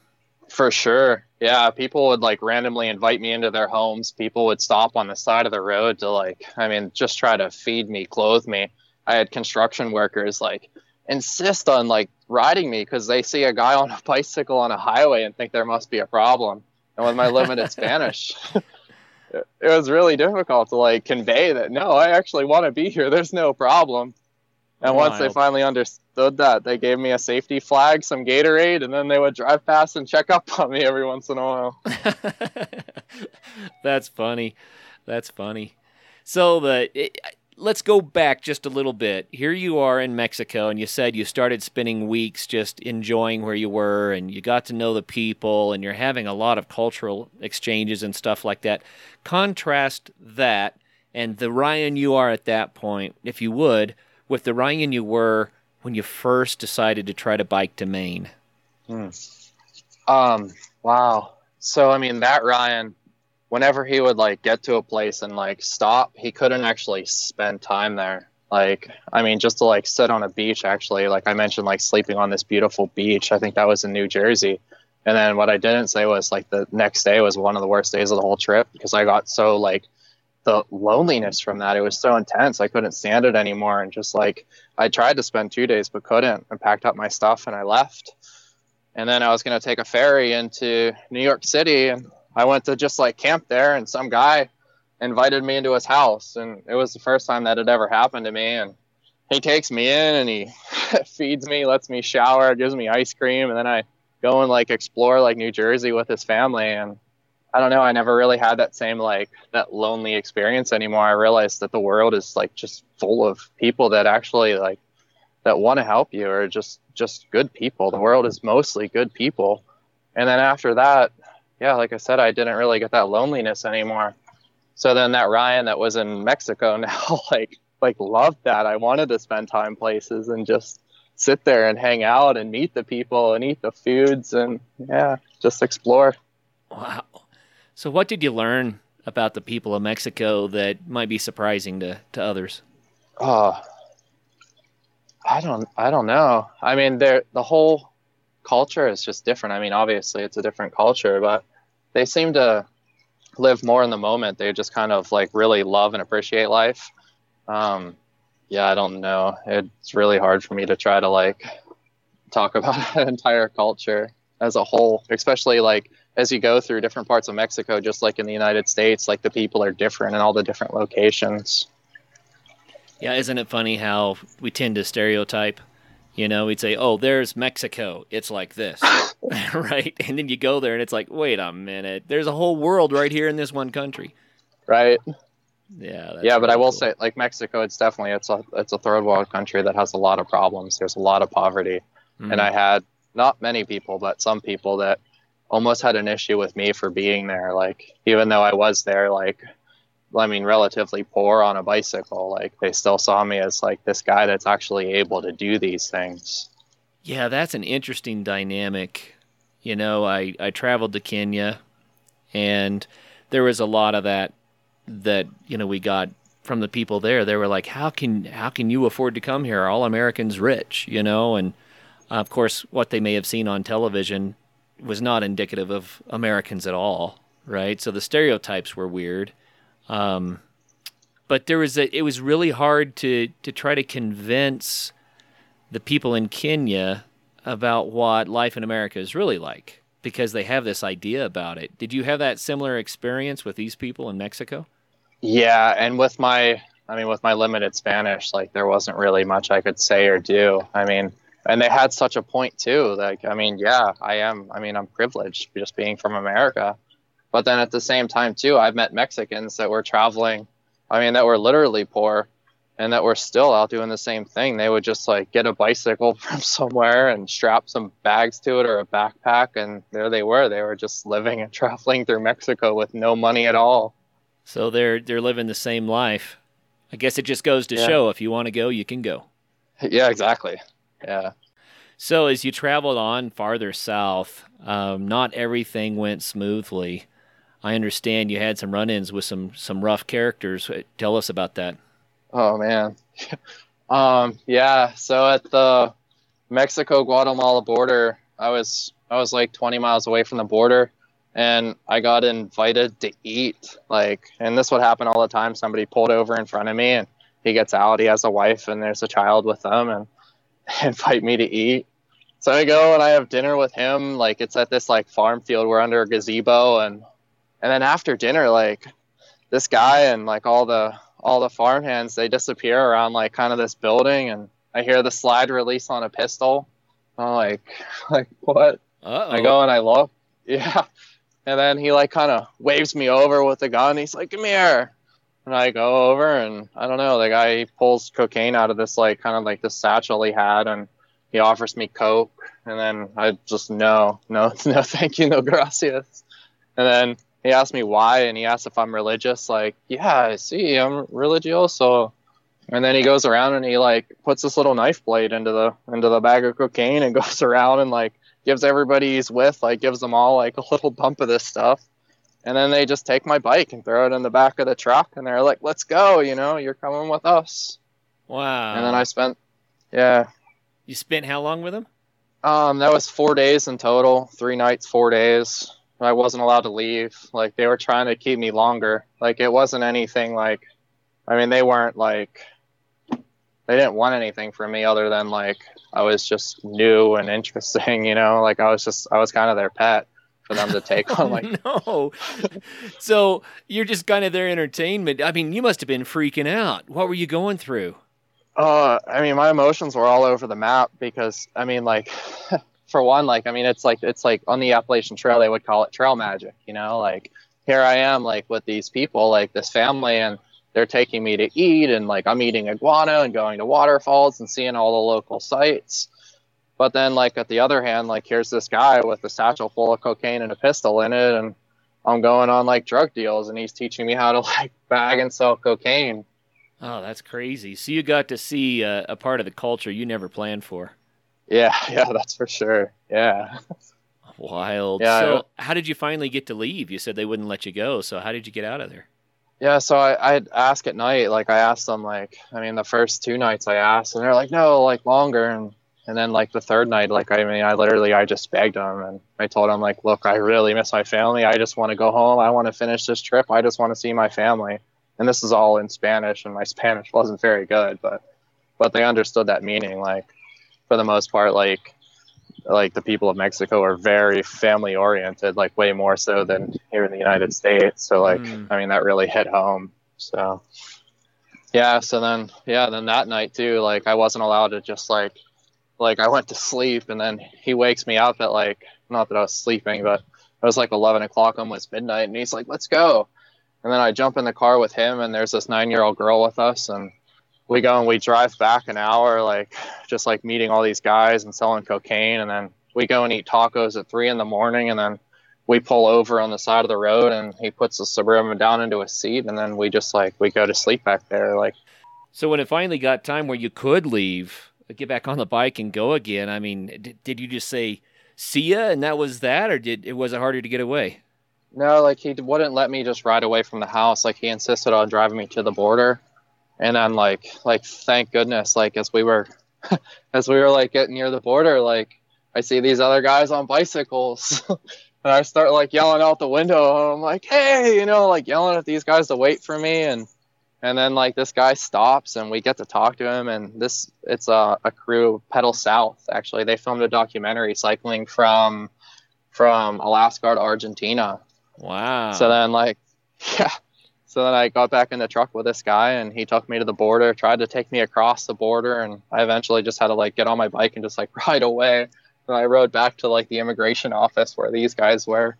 For sure. Yeah, people would like randomly invite me into their homes. People would stop on the side of the road to like, I mean, just try to feed me, clothe me. I had construction workers like insist on like riding me because they see a guy on a bicycle on a highway and think there must be a problem. And with my limited Spanish, it was really difficult to like convey that no, I actually want to be here. There's no problem. And once they finally understood that, they gave me a safety flag, some Gatorade, and then they would drive past and check up on me every once in a while. That's funny. That's funny. So the it, let's go back just a little bit. Here you are in Mexico, and you said you started spending weeks just enjoying where you were, and you got to know the people, and you're having a lot of cultural exchanges and stuff like that. Contrast that and the Ryan you are at that point, if you would with the Ryan you were when you first decided to try to bike to Maine? Hmm. Um, wow. So, I mean, that Ryan, whenever he would like get to a place and like stop, he couldn't actually spend time there. Like, I mean, just to like sit on a beach, actually, like I mentioned, like sleeping on this beautiful beach. I think that was in New Jersey. And then what I didn't say was like the next day was one of the worst days of the whole trip because I got so like the loneliness from that. It was so intense. I couldn't stand it anymore. And just like, I tried to spend two days, but couldn't. I packed up my stuff and I left. And then I was going to take a ferry into New York City. And I went to just like camp there. And some guy invited me into his house. And it was the first time that had ever happened to me. And he takes me in and he feeds me, lets me shower, gives me ice cream. And then I go and like explore like New Jersey with his family. And I don't know. I never really had that same like that lonely experience anymore. I realized that the world is like just full of people that actually like that want to help you or just just good people. The world is mostly good people. And then after that, yeah, like I said, I didn't really get that loneliness anymore. So then that Ryan that was in Mexico now like like loved that. I wanted to spend time places and just sit there and hang out and meet the people and eat the foods and yeah, just explore. Wow. So, what did you learn about the people of Mexico that might be surprising to, to others? Oh, I don't, I don't know. I mean, the whole culture is just different. I mean, obviously, it's a different culture, but they seem to live more in the moment. They just kind of like really love and appreciate life. Um, yeah, I don't know. It's really hard for me to try to like talk about an entire culture as a whole, especially like as you go through different parts of Mexico, just like in the United States, like the people are different in all the different locations. Yeah, isn't it funny how we tend to stereotype? You know, we'd say, "Oh, there's Mexico. It's like this." right? And then you go there and it's like, "Wait a minute. There's a whole world right here in this one country." Right. Yeah. yeah, but I will cool. say like Mexico, it's definitely it's a it's a third world country that has a lot of problems. There's a lot of poverty. Mm-hmm. And I had not many people, but some people that almost had an issue with me for being there. Like, even though I was there, like, I mean, relatively poor on a bicycle, like, they still saw me as like this guy that's actually able to do these things. Yeah, that's an interesting dynamic. You know, I, I traveled to Kenya and there was a lot of that that, you know, we got from the people there. They were like, How can how can you afford to come here? All Americans rich? You know, and of course what they may have seen on television was not indicative of Americans at all, right? So the stereotypes were weird. Um, but there was a, it was really hard to to try to convince the people in Kenya about what life in America is really like because they have this idea about it. Did you have that similar experience with these people in Mexico? Yeah, and with my I mean with my limited Spanish, like there wasn't really much I could say or do. I mean, and they had such a point too. Like i mean yeah i am i mean i'm privileged just being from america. But then at the same time too i've met mexicans that were traveling i mean that were literally poor and that were still out doing the same thing. They would just like get a bicycle from somewhere and strap some bags to it or a backpack and there they were. They were just living and traveling through mexico with no money at all. So they're they're living the same life. I guess it just goes to yeah. show if you want to go you can go. Yeah exactly yeah. So as you traveled on farther south, um, not everything went smoothly. I understand you had some run-ins with some some rough characters. Tell us about that. Oh man, Um, yeah. So at the Mexico Guatemala border, I was I was like 20 miles away from the border, and I got invited to eat. Like, and this would happen all the time. Somebody pulled over in front of me, and he gets out. He has a wife, and there's a child with them, and invite me to eat. So I go and I have dinner with him. Like it's at this like farm field. We're under a gazebo, and and then after dinner, like this guy and like all the all the farm hands, they disappear around like kind of this building, and I hear the slide release on a pistol. I'm like, like what? Uh-oh. I go and I look, yeah, and then he like kind of waves me over with a gun. He's like, "Come here," and I go over, and I don't know. The guy pulls cocaine out of this like kind of like this satchel he had, and he offers me coke, and then I just no, no, no, thank you, no gracias. And then he asked me why, and he asked if I'm religious. Like, yeah, I see, I'm religioso. And then he goes around and he like puts this little knife blade into the into the bag of cocaine and goes around and like gives everybody he's with like gives them all like a little bump of this stuff. And then they just take my bike and throw it in the back of the truck and they're like, "Let's go, you know, you're coming with us." Wow. And then I spent yeah, You spent how long with them? Um, that was four days in total, three nights, four days. I wasn't allowed to leave. Like they were trying to keep me longer. Like it wasn't anything like, I mean, they weren't like, they didn't want anything from me other than like I was just new and interesting. You know, like I was just I was kind of their pet for them to take on. Like no. so you're just kind of their entertainment. I mean, you must have been freaking out. What were you going through? Uh, I mean, my emotions were all over the map because I mean, like, for one, like, I mean, it's like it's like on the Appalachian Trail, they would call it trail magic, you know. Like, here I am, like, with these people, like this family, and they're taking me to eat, and like I'm eating iguana and going to waterfalls and seeing all the local sites. But then, like, at the other hand, like, here's this guy with a satchel full of cocaine and a pistol in it, and I'm going on like drug deals, and he's teaching me how to like bag and sell cocaine. Oh, that's crazy. So you got to see uh, a part of the culture you never planned for. Yeah, yeah, that's for sure. Yeah. Wild. Yeah, so how did you finally get to leave? You said they wouldn't let you go. So how did you get out of there? Yeah, so I, I'd ask at night, like I asked them, like I mean, the first two nights I asked, and they're like, no, like longer, and and then like the third night, like I mean, I literally I just begged them, and I told them like, look, I really miss my family. I just want to go home. I want to finish this trip. I just want to see my family. And this is all in Spanish, and my Spanish wasn't very good, but but they understood that meaning. Like for the most part, like like the people of Mexico are very family oriented, like way more so than here in the United States. So like Mm. I mean that really hit home. So yeah, so then yeah, then that night too, like I wasn't allowed to just like like I went to sleep and then he wakes me up at like not that I was sleeping, but it was like eleven o'clock, almost midnight, and he's like, Let's go. And then I jump in the car with him and there's this nine year old girl with us and we go and we drive back an hour, like just like meeting all these guys and selling cocaine. And then we go and eat tacos at three in the morning. And then we pull over on the side of the road and he puts the Suburban down into a seat. And then we just like, we go to sleep back there. Like, So when it finally got time where you could leave, get back on the bike and go again, I mean, did, did you just say see ya and that was that, or did it was it harder to get away? no, like he wouldn't let me just ride away from the house. Like he insisted on driving me to the border. And then like, like, thank goodness, like as we were, as we were like getting near the border, like I see these other guys on bicycles. and I start like yelling out the window. I'm like, hey, you know, like yelling at these guys to wait for me. And and then like this guy stops and we get to talk to him. And this it's a, a crew pedal south. Actually, they filmed a documentary cycling from from Alaska to Argentina. Wow. So then like, yeah. So then I got back in the truck with this guy and he took me to the border, tried to take me across the border, and I eventually just had to like get on my bike and just like ride away. And I rode back to like the immigration office where these guys were.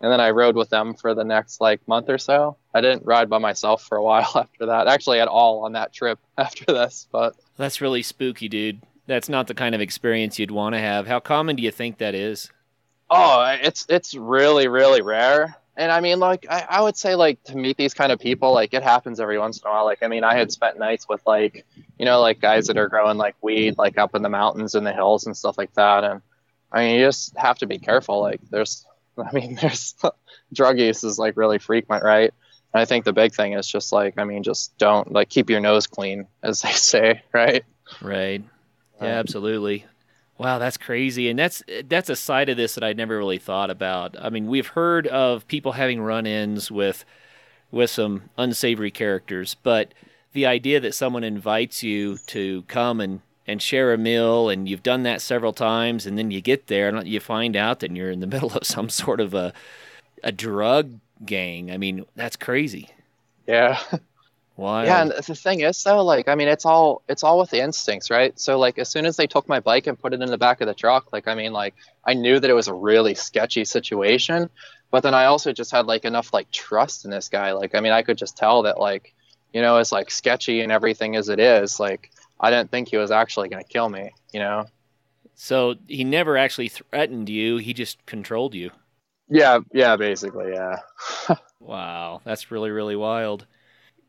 And then I rode with them for the next like month or so. I didn't ride by myself for a while after that. Actually at all on that trip after this, but That's really spooky, dude. That's not the kind of experience you'd want to have. How common do you think that is? Oh, it's it's really really rare. And I mean, like I, I would say, like to meet these kind of people, like it happens every once in a while. Like I mean, I had spent nights with like you know like guys that are growing like weed like up in the mountains and the hills and stuff like that. And I mean, you just have to be careful. Like there's, I mean, there's drug use is like really frequent, right? I think the big thing is just like, I mean, just don't like keep your nose clean, as they say, right? Right. Yeah, Um, absolutely. Wow, that's crazy, and that's that's a side of this that I'd never really thought about. I mean, we've heard of people having run-ins with with some unsavory characters, but the idea that someone invites you to come and and share a meal, and you've done that several times, and then you get there and you find out that you're in the middle of some sort of a a drug gang. I mean, that's crazy. Yeah. Wild. Yeah, and the thing is though, like I mean, it's all it's all with the instincts, right? So like as soon as they took my bike and put it in the back of the truck, like I mean, like I knew that it was a really sketchy situation, but then I also just had like enough like trust in this guy. Like I mean, I could just tell that like, you know, as like sketchy and everything as it is, like I didn't think he was actually gonna kill me, you know? so he never actually threatened you; he just controlled you. Yeah, yeah, basically, yeah. Wow, that's really really wild.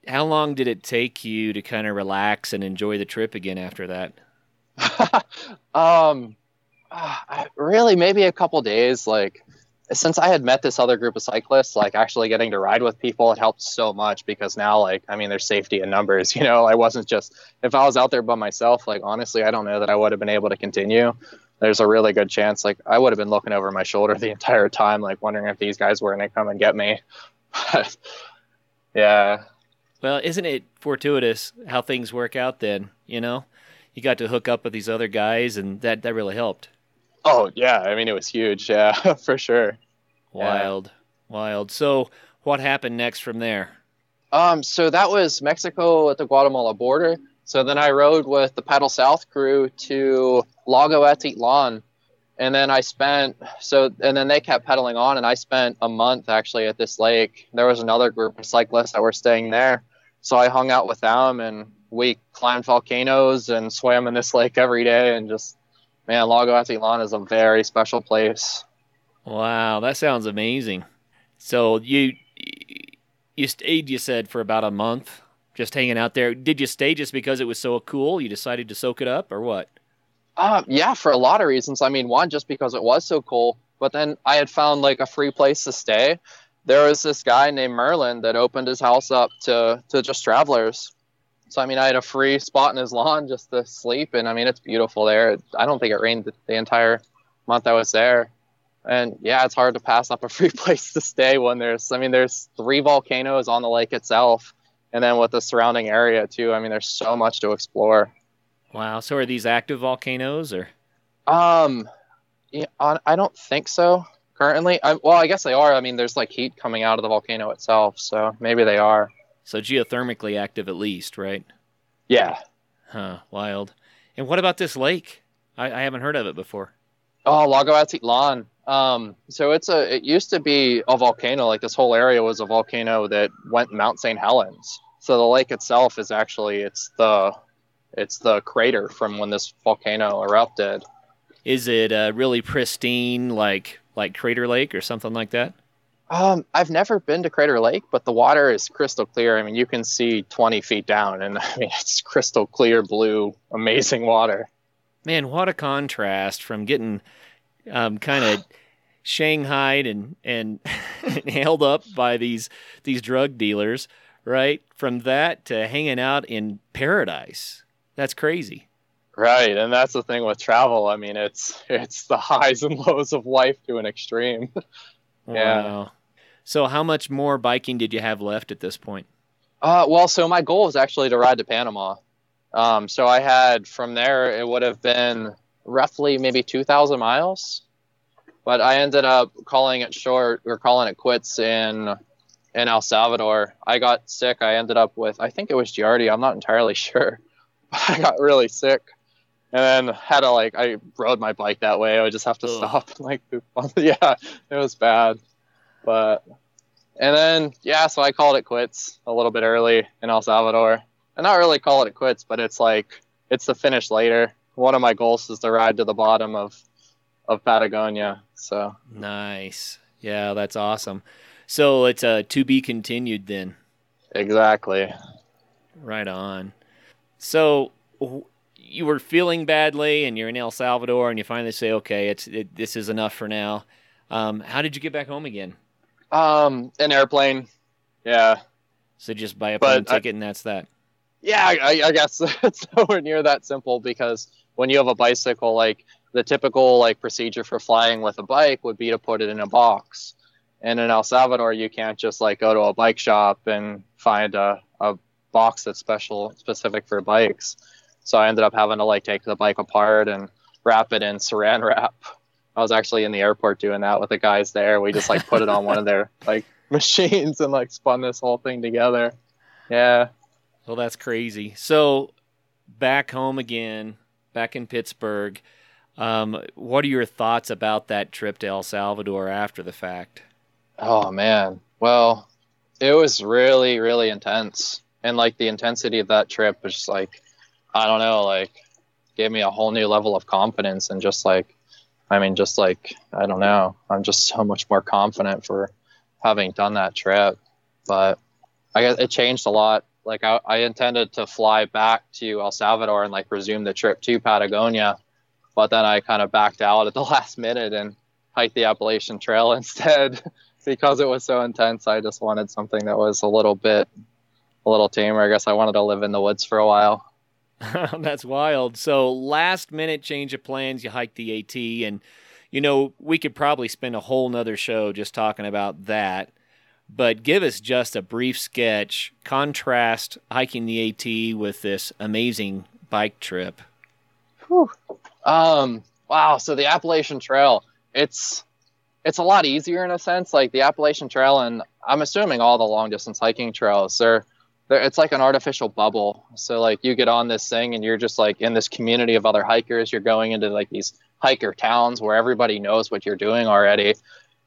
How long did it take you to kind of relax and enjoy the trip again after that? um, ah, really, maybe a couple days. Like, since I had met this other group of cyclists, like actually getting to ride with people, it helped so much because now, like, I mean, there's safety in numbers. You know, I wasn't just if I was out there by myself. Like, honestly, I don't know that I would have been able to continue. There's a really good chance, like, I would have been looking over my shoulder the entire time, like, wondering if these guys were going to come and get me. But, yeah, Well, isn't it fortuitous how things work out then? You know, you got to hook up with these other guys, and that that really helped. oh yeah, I mean, it was huge. Yeah, for sure. Yeah. Wild, wild. So, what happened next from there? Um, so that was Mexico at the Guatemala border. So then I rode with the Pedal South crew to Lago Atitlan. And then I spent, so, and then they kept pedaling on, and I spent a month actually at this lake. There was another group of cyclists that were staying there. So I hung out with them, and we climbed volcanoes and swam in this lake every day. And just, man, Lago Atitlan is a very special place. Wow, that sounds amazing. So you you stayed, you said, for about a month, just hanging out there. Did you stay just because it was so cool? You decided to soak it up, or what? Uh, yeah, for a lot of reasons. I mean, one, just because it was so cool, but then I had found like a free place to stay. There was this guy named Merlin that opened his house up to, to just travelers. So, I mean, I had a free spot in his lawn just to sleep. And I mean, it's beautiful there. I don't think it rained the, the entire month I was there. And yeah, it's hard to pass up a free place to stay when there's, I mean, there's three volcanoes on the lake itself. And then with the surrounding area too. I mean, there's so much to explore. Wow. So are these active volcanoes, or Um, yeah, I don't think so currently. I, well, I guess they are. I mean, there's like heat coming out of the volcano itself, so maybe they are. so geothermically active at least, right? Yeah. Huh. Wild. And what about this lake? I, I haven't heard of it before. Oh, Lago Atitlan. Um, so it's a. It used to be a volcano. Like this whole area was a volcano that went Mount St. Helens. So the lake itself is actually it's the it's the crater from when this volcano erupted. Is it uh, really pristine, like like Crater Lake or something like that? Um, I've never been to Crater Lake, but the water is crystal clear. I mean, you can see 20 feet down, and I mean, it's crystal clear blue, amazing water. Man, what a contrast from getting um, kind of shanghaied and and held up by these these drug dealers, right? From that to hanging out in paradise. That's crazy. Right, and that's the thing with travel. I mean, it's it's the highs and lows of life to an extreme. Yeah. Wow. So, how much more biking did you have left at this point? Uh, well, so my goal was actually to ride to Panama. Um, so I had from there it would have been roughly maybe 2,000 miles, but I ended up calling it short or calling it quits in in El Salvador. I got sick. I ended up with I think it was Giardia. I'm not entirely sure. I got really sick, and then had to like I rode my bike that way. I would just have to Ugh. stop and like poop on- yeah, it was bad, but and then yeah, so I called it quits a little bit early in El Salvador. And not really call it quits, but it's like it's the finish later. One of my goals is to ride to the bottom of of Patagonia. So Nice. Yeah, that's awesome. So, it's uh, to be continued then. exactly. Right on. So you were feeling badly, and you're in El Salvador, and you finally say, "Okay, it's it, this is enough for now." Um, how did you get back home again? Um, an airplane. Yeah, So just buy a plane I- ticket and that's that. Yeah, I, I guess it's nowhere near that simple because when you have a bicycle, like the typical like procedure for flying with a bike would be to put it in a box. And in El Salvador, you can't just like go to a bike shop and find a, a box that's special specific for bikes. So I ended up having to like take the bike apart and wrap it in saran wrap. I was actually in the airport doing that with the guys there. We just like put it on one of their like machines and like spun this whole thing together. Yeah. Well, that's crazy. So back home again, back in Pittsburgh. Um, what are your thoughts about that trip to El Salvador after the fact? Oh man. Well, it was really, really intense. And like the intensity of that trip was just like I don't know, like gave me a whole new level of confidence and just like I mean just like I don't know. I'm just so much more confident for having done that trip. But I guess it changed a lot. Like I, I intended to fly back to El Salvador and like resume the trip to Patagonia, but then I kind of backed out at the last minute and hiked the Appalachian Trail instead because it was so intense. I just wanted something that was a little bit, a little tamer. I guess I wanted to live in the woods for a while. That's wild. So last minute change of plans, you hiked the AT and you know, we could probably spend a whole nother show just talking about that. But give us just a brief sketch, contrast hiking the AT with this amazing bike trip. Um, wow. So the Appalachian Trail, it's it's a lot easier in a sense. Like the Appalachian Trail, and I'm assuming all the long distance hiking trails, they're, they're it's like an artificial bubble. So like you get on this thing, and you're just like in this community of other hikers. You're going into like these hiker towns where everybody knows what you're doing already.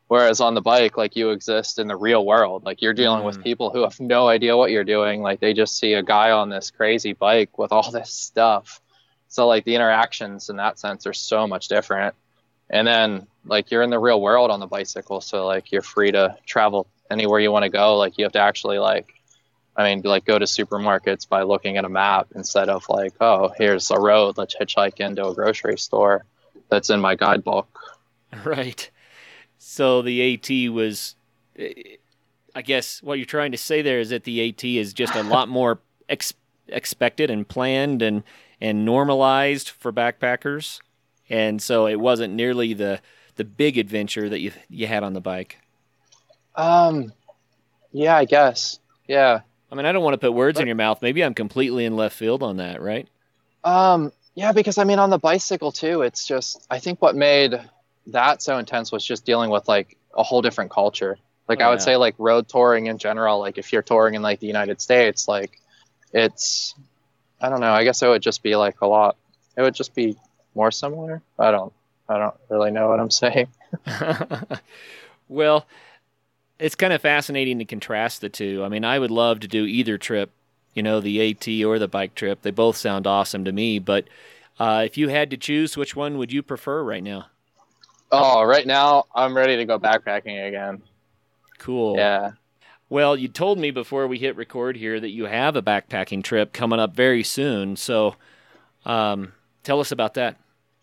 Whereas on the bike, like you exist in the real world. Like you're dealing with Mm. people who have no idea what you're doing. Like they just see a guy on this crazy bike with all this stuff. So like the interactions in that sense are so much different. And then like you're in the real world on the bicycle, so like you're free to travel anywhere you want to go. Like you have to actually like I mean like go to supermarkets by looking at a map instead of like, oh, here's a road, let's hitchhike into a grocery store that's in my guidebook. Right. So the AT was, I guess, what you're trying to say there is that the AT is just a lot more ex- expected and planned and and normalized for backpackers, and so it wasn't nearly the the big adventure that you you had on the bike. Um yeah, I guess. Yeah. I mean, I don't want to put words in your mouth. Maybe I'm completely in left field on that, right? Um, yeah, because I mean, on the bicycle too, it's just I think what made that so intense was just dealing with like a whole different culture. Like Oh, I would yeah. say, like road touring in general. Like if you're touring in like the United States, like it's I don't know. I guess it would just be like a lot. It would just be more similar. I don't. I don't really know what I'm saying. well, it's kind of fascinating to contrast the two. I mean, I would love to do either trip, you know, the AT or the bike trip. They both sound awesome to me. But uh, if you had to choose, which one would you prefer right now? Oh, right now I'm ready to go backpacking again. Cool. Yeah. Well, you told me before we hit record here that you have a backpacking trip coming up very soon. So um, tell us about that.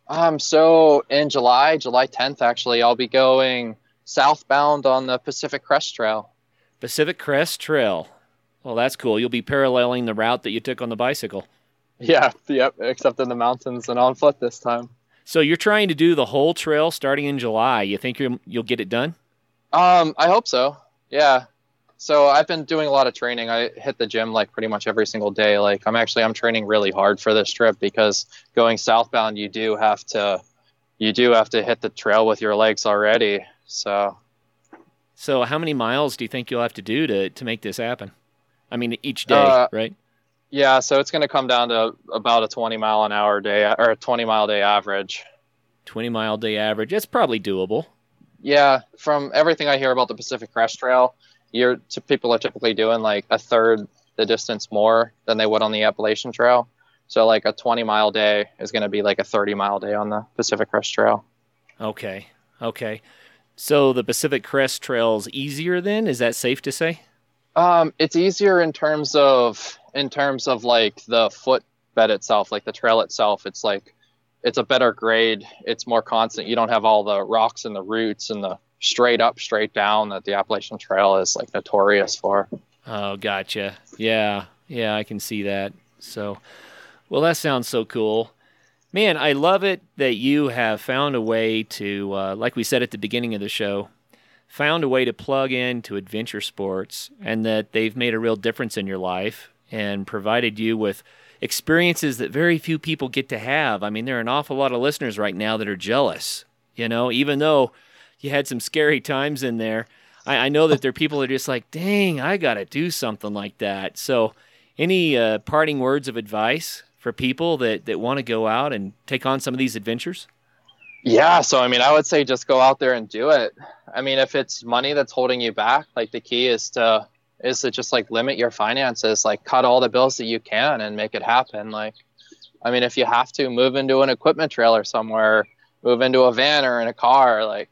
Um, so in July, July 10th, actually, I'll be going southbound on the Pacific Crest Trail. Pacific Crest Trail. Well, that's cool. You'll be paralleling the route that you took on the bicycle. Yeah, yep, except in the mountains and on foot this time. So you're trying to do the whole trail starting in July. You think you'll you'll get it done? Um, I hope so. Yeah. So I've been doing a lot of training. I hit the gym like pretty much every single day. Like I'm actually I'm training really hard for this trip because going southbound you do have to you do have to hit the trail with your legs already. So So how many miles do you think you'll have to do to to make this happen? I mean, each day, Uh, right? yeah, so it's going to come down to about a 20 mile an hour day or a 20 mile day average. 20 mile day average. That's probably doable. Yeah, from everything I hear about the Pacific Crest Trail, you're people are typically doing like a third the distance more than they would on the Appalachian Trail. So like a 20 mile day is going to be like a 30 mile day on the Pacific Crest Trail. Okay. Okay. So the Pacific Crest Trail's easier then? Is that safe to say? Um, it's easier in terms of in terms of like the footbed itself, like the trail itself. It's like it's a better grade. It's more constant. You don't have all the rocks and the roots and the straight up, straight down that the Appalachian Trail is like notorious for. Oh, gotcha. Yeah, yeah, I can see that. So, well, that sounds so cool. Man, I love it that you have found a way to, uh, like we said at the beginning of the show, found a way to plug into adventure sports and that they've made a real difference in your life and provided you with experiences that very few people get to have. I mean, there are an awful lot of listeners right now that are jealous, you know, even though you had some scary times in there. I, I know that there are people that are just like, dang, I got to do something like that. So, any uh, parting words of advice for people that, that want to go out and take on some of these adventures? Yeah, so I mean, I would say just go out there and do it. I mean, if it's money that's holding you back, like the key is to is to just like limit your finances, like cut all the bills that you can and make it happen. Like, I mean, if you have to move into an equipment trailer somewhere, move into a van or in a car, like,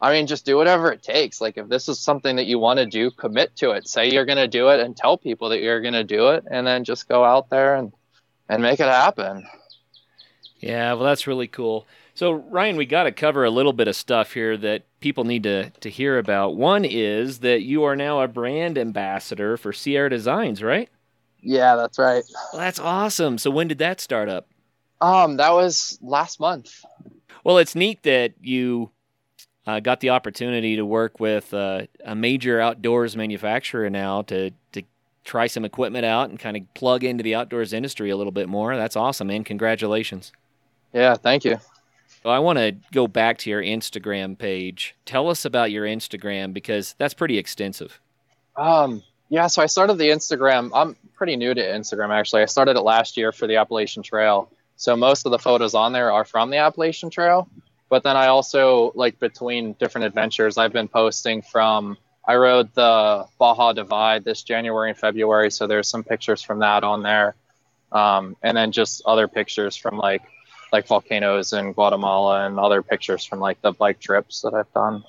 I mean, just do whatever it takes. Like, if this is something that you want to do, commit to it. Say you're going to do it and tell people that you're going to do it, and then just go out there and and make it happen. Yeah, well, that's really cool. So, Ryan, we got to cover a little bit of stuff here that people need to, to hear about. One is that you are now a brand ambassador for Sierra Designs, right? Yeah, that's right. Well, that's awesome. So, when did that start up? Um, that was last month. Well, it's neat that you uh, got the opportunity to work with uh, a major outdoors manufacturer now to to try some equipment out and kind of plug into the outdoors industry a little bit more. That's awesome, man. Congratulations. Yeah, thank you. I want to go back to your Instagram page. Tell us about your Instagram because that's pretty extensive. Um, yeah, so I started the Instagram. I'm pretty new to Instagram actually. I started it last year for the Appalachian Trail. So most of the photos on there are from the Appalachian Trail. But then I also like between different adventures, I've been posting from I rode the Baja Divide this January and February, so there's some pictures from that on there, um, and then just other pictures from like like volcanoes in Guatemala and other pictures from like the bike trips that I've done.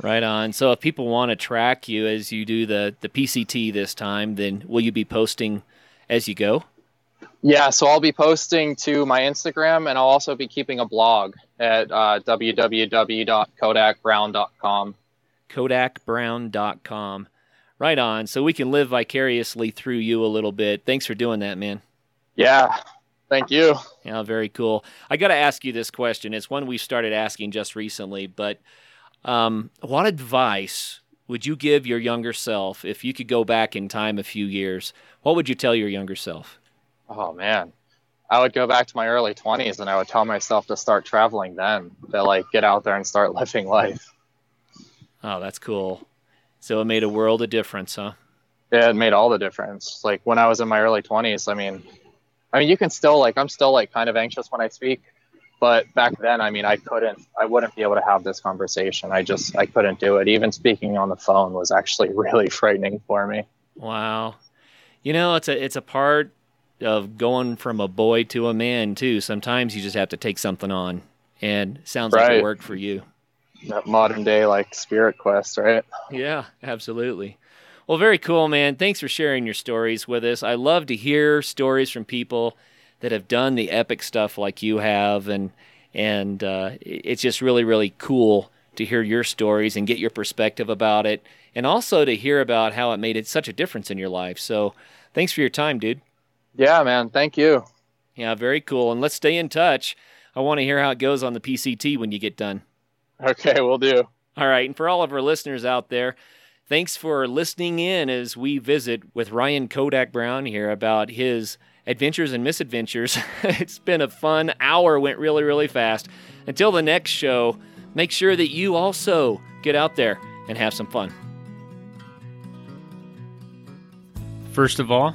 Right on. So if people want to track you as you do the the PCT this time, then will you be posting as you go? Yeah, so I'll be posting to my Instagram, and I'll also be keeping a blog at uh, www.kodakbrown.com kodakbrown.com. Right on. So we can live vicariously through you a little bit. Thanks for doing that, man. Yeah. Thank you. Yeah, very cool. I got to ask you this question. It's one we started asking just recently, but um, what advice would you give your younger self if you could go back in time a few years? What would you tell your younger self? Oh, man. I would go back to my early 20s and I would tell myself to start traveling then, to like get out there and start living life. Oh, that's cool. So it made a world of difference, huh? Yeah, it made all the difference. Like when I was in my early 20s, I mean, I mean, you can still like I'm still like kind of anxious when I speak, but back then, I mean, I couldn't, I wouldn't be able to have this conversation. I just, I couldn't do it. Even speaking on the phone was actually really frightening for me. Wow, you know, it's a, it's a part of going from a boy to a man too. Sometimes you just have to take something on, and sounds right. like it worked for you that modern day like spirit quest, right? Yeah, absolutely. Well, very cool, man. Thanks for sharing your stories with us. I love to hear stories from people that have done the epic stuff like you have, and and uh, it's just really, really cool to hear your stories and get your perspective about it, and also to hear about how it made it such a difference in your life. So, thanks for your time, dude. Yeah, man. Thank you. Yeah, very cool. And let's stay in touch. I want to hear how it goes on the PCT when you get done. Okay, we'll do. All right. And for all of our listeners out there, thanks for listening in as we visit with Ryan Kodak Brown here about his adventures and misadventures. it's been a fun hour, went really, really fast. Until the next show, make sure that you also get out there and have some fun. First of all,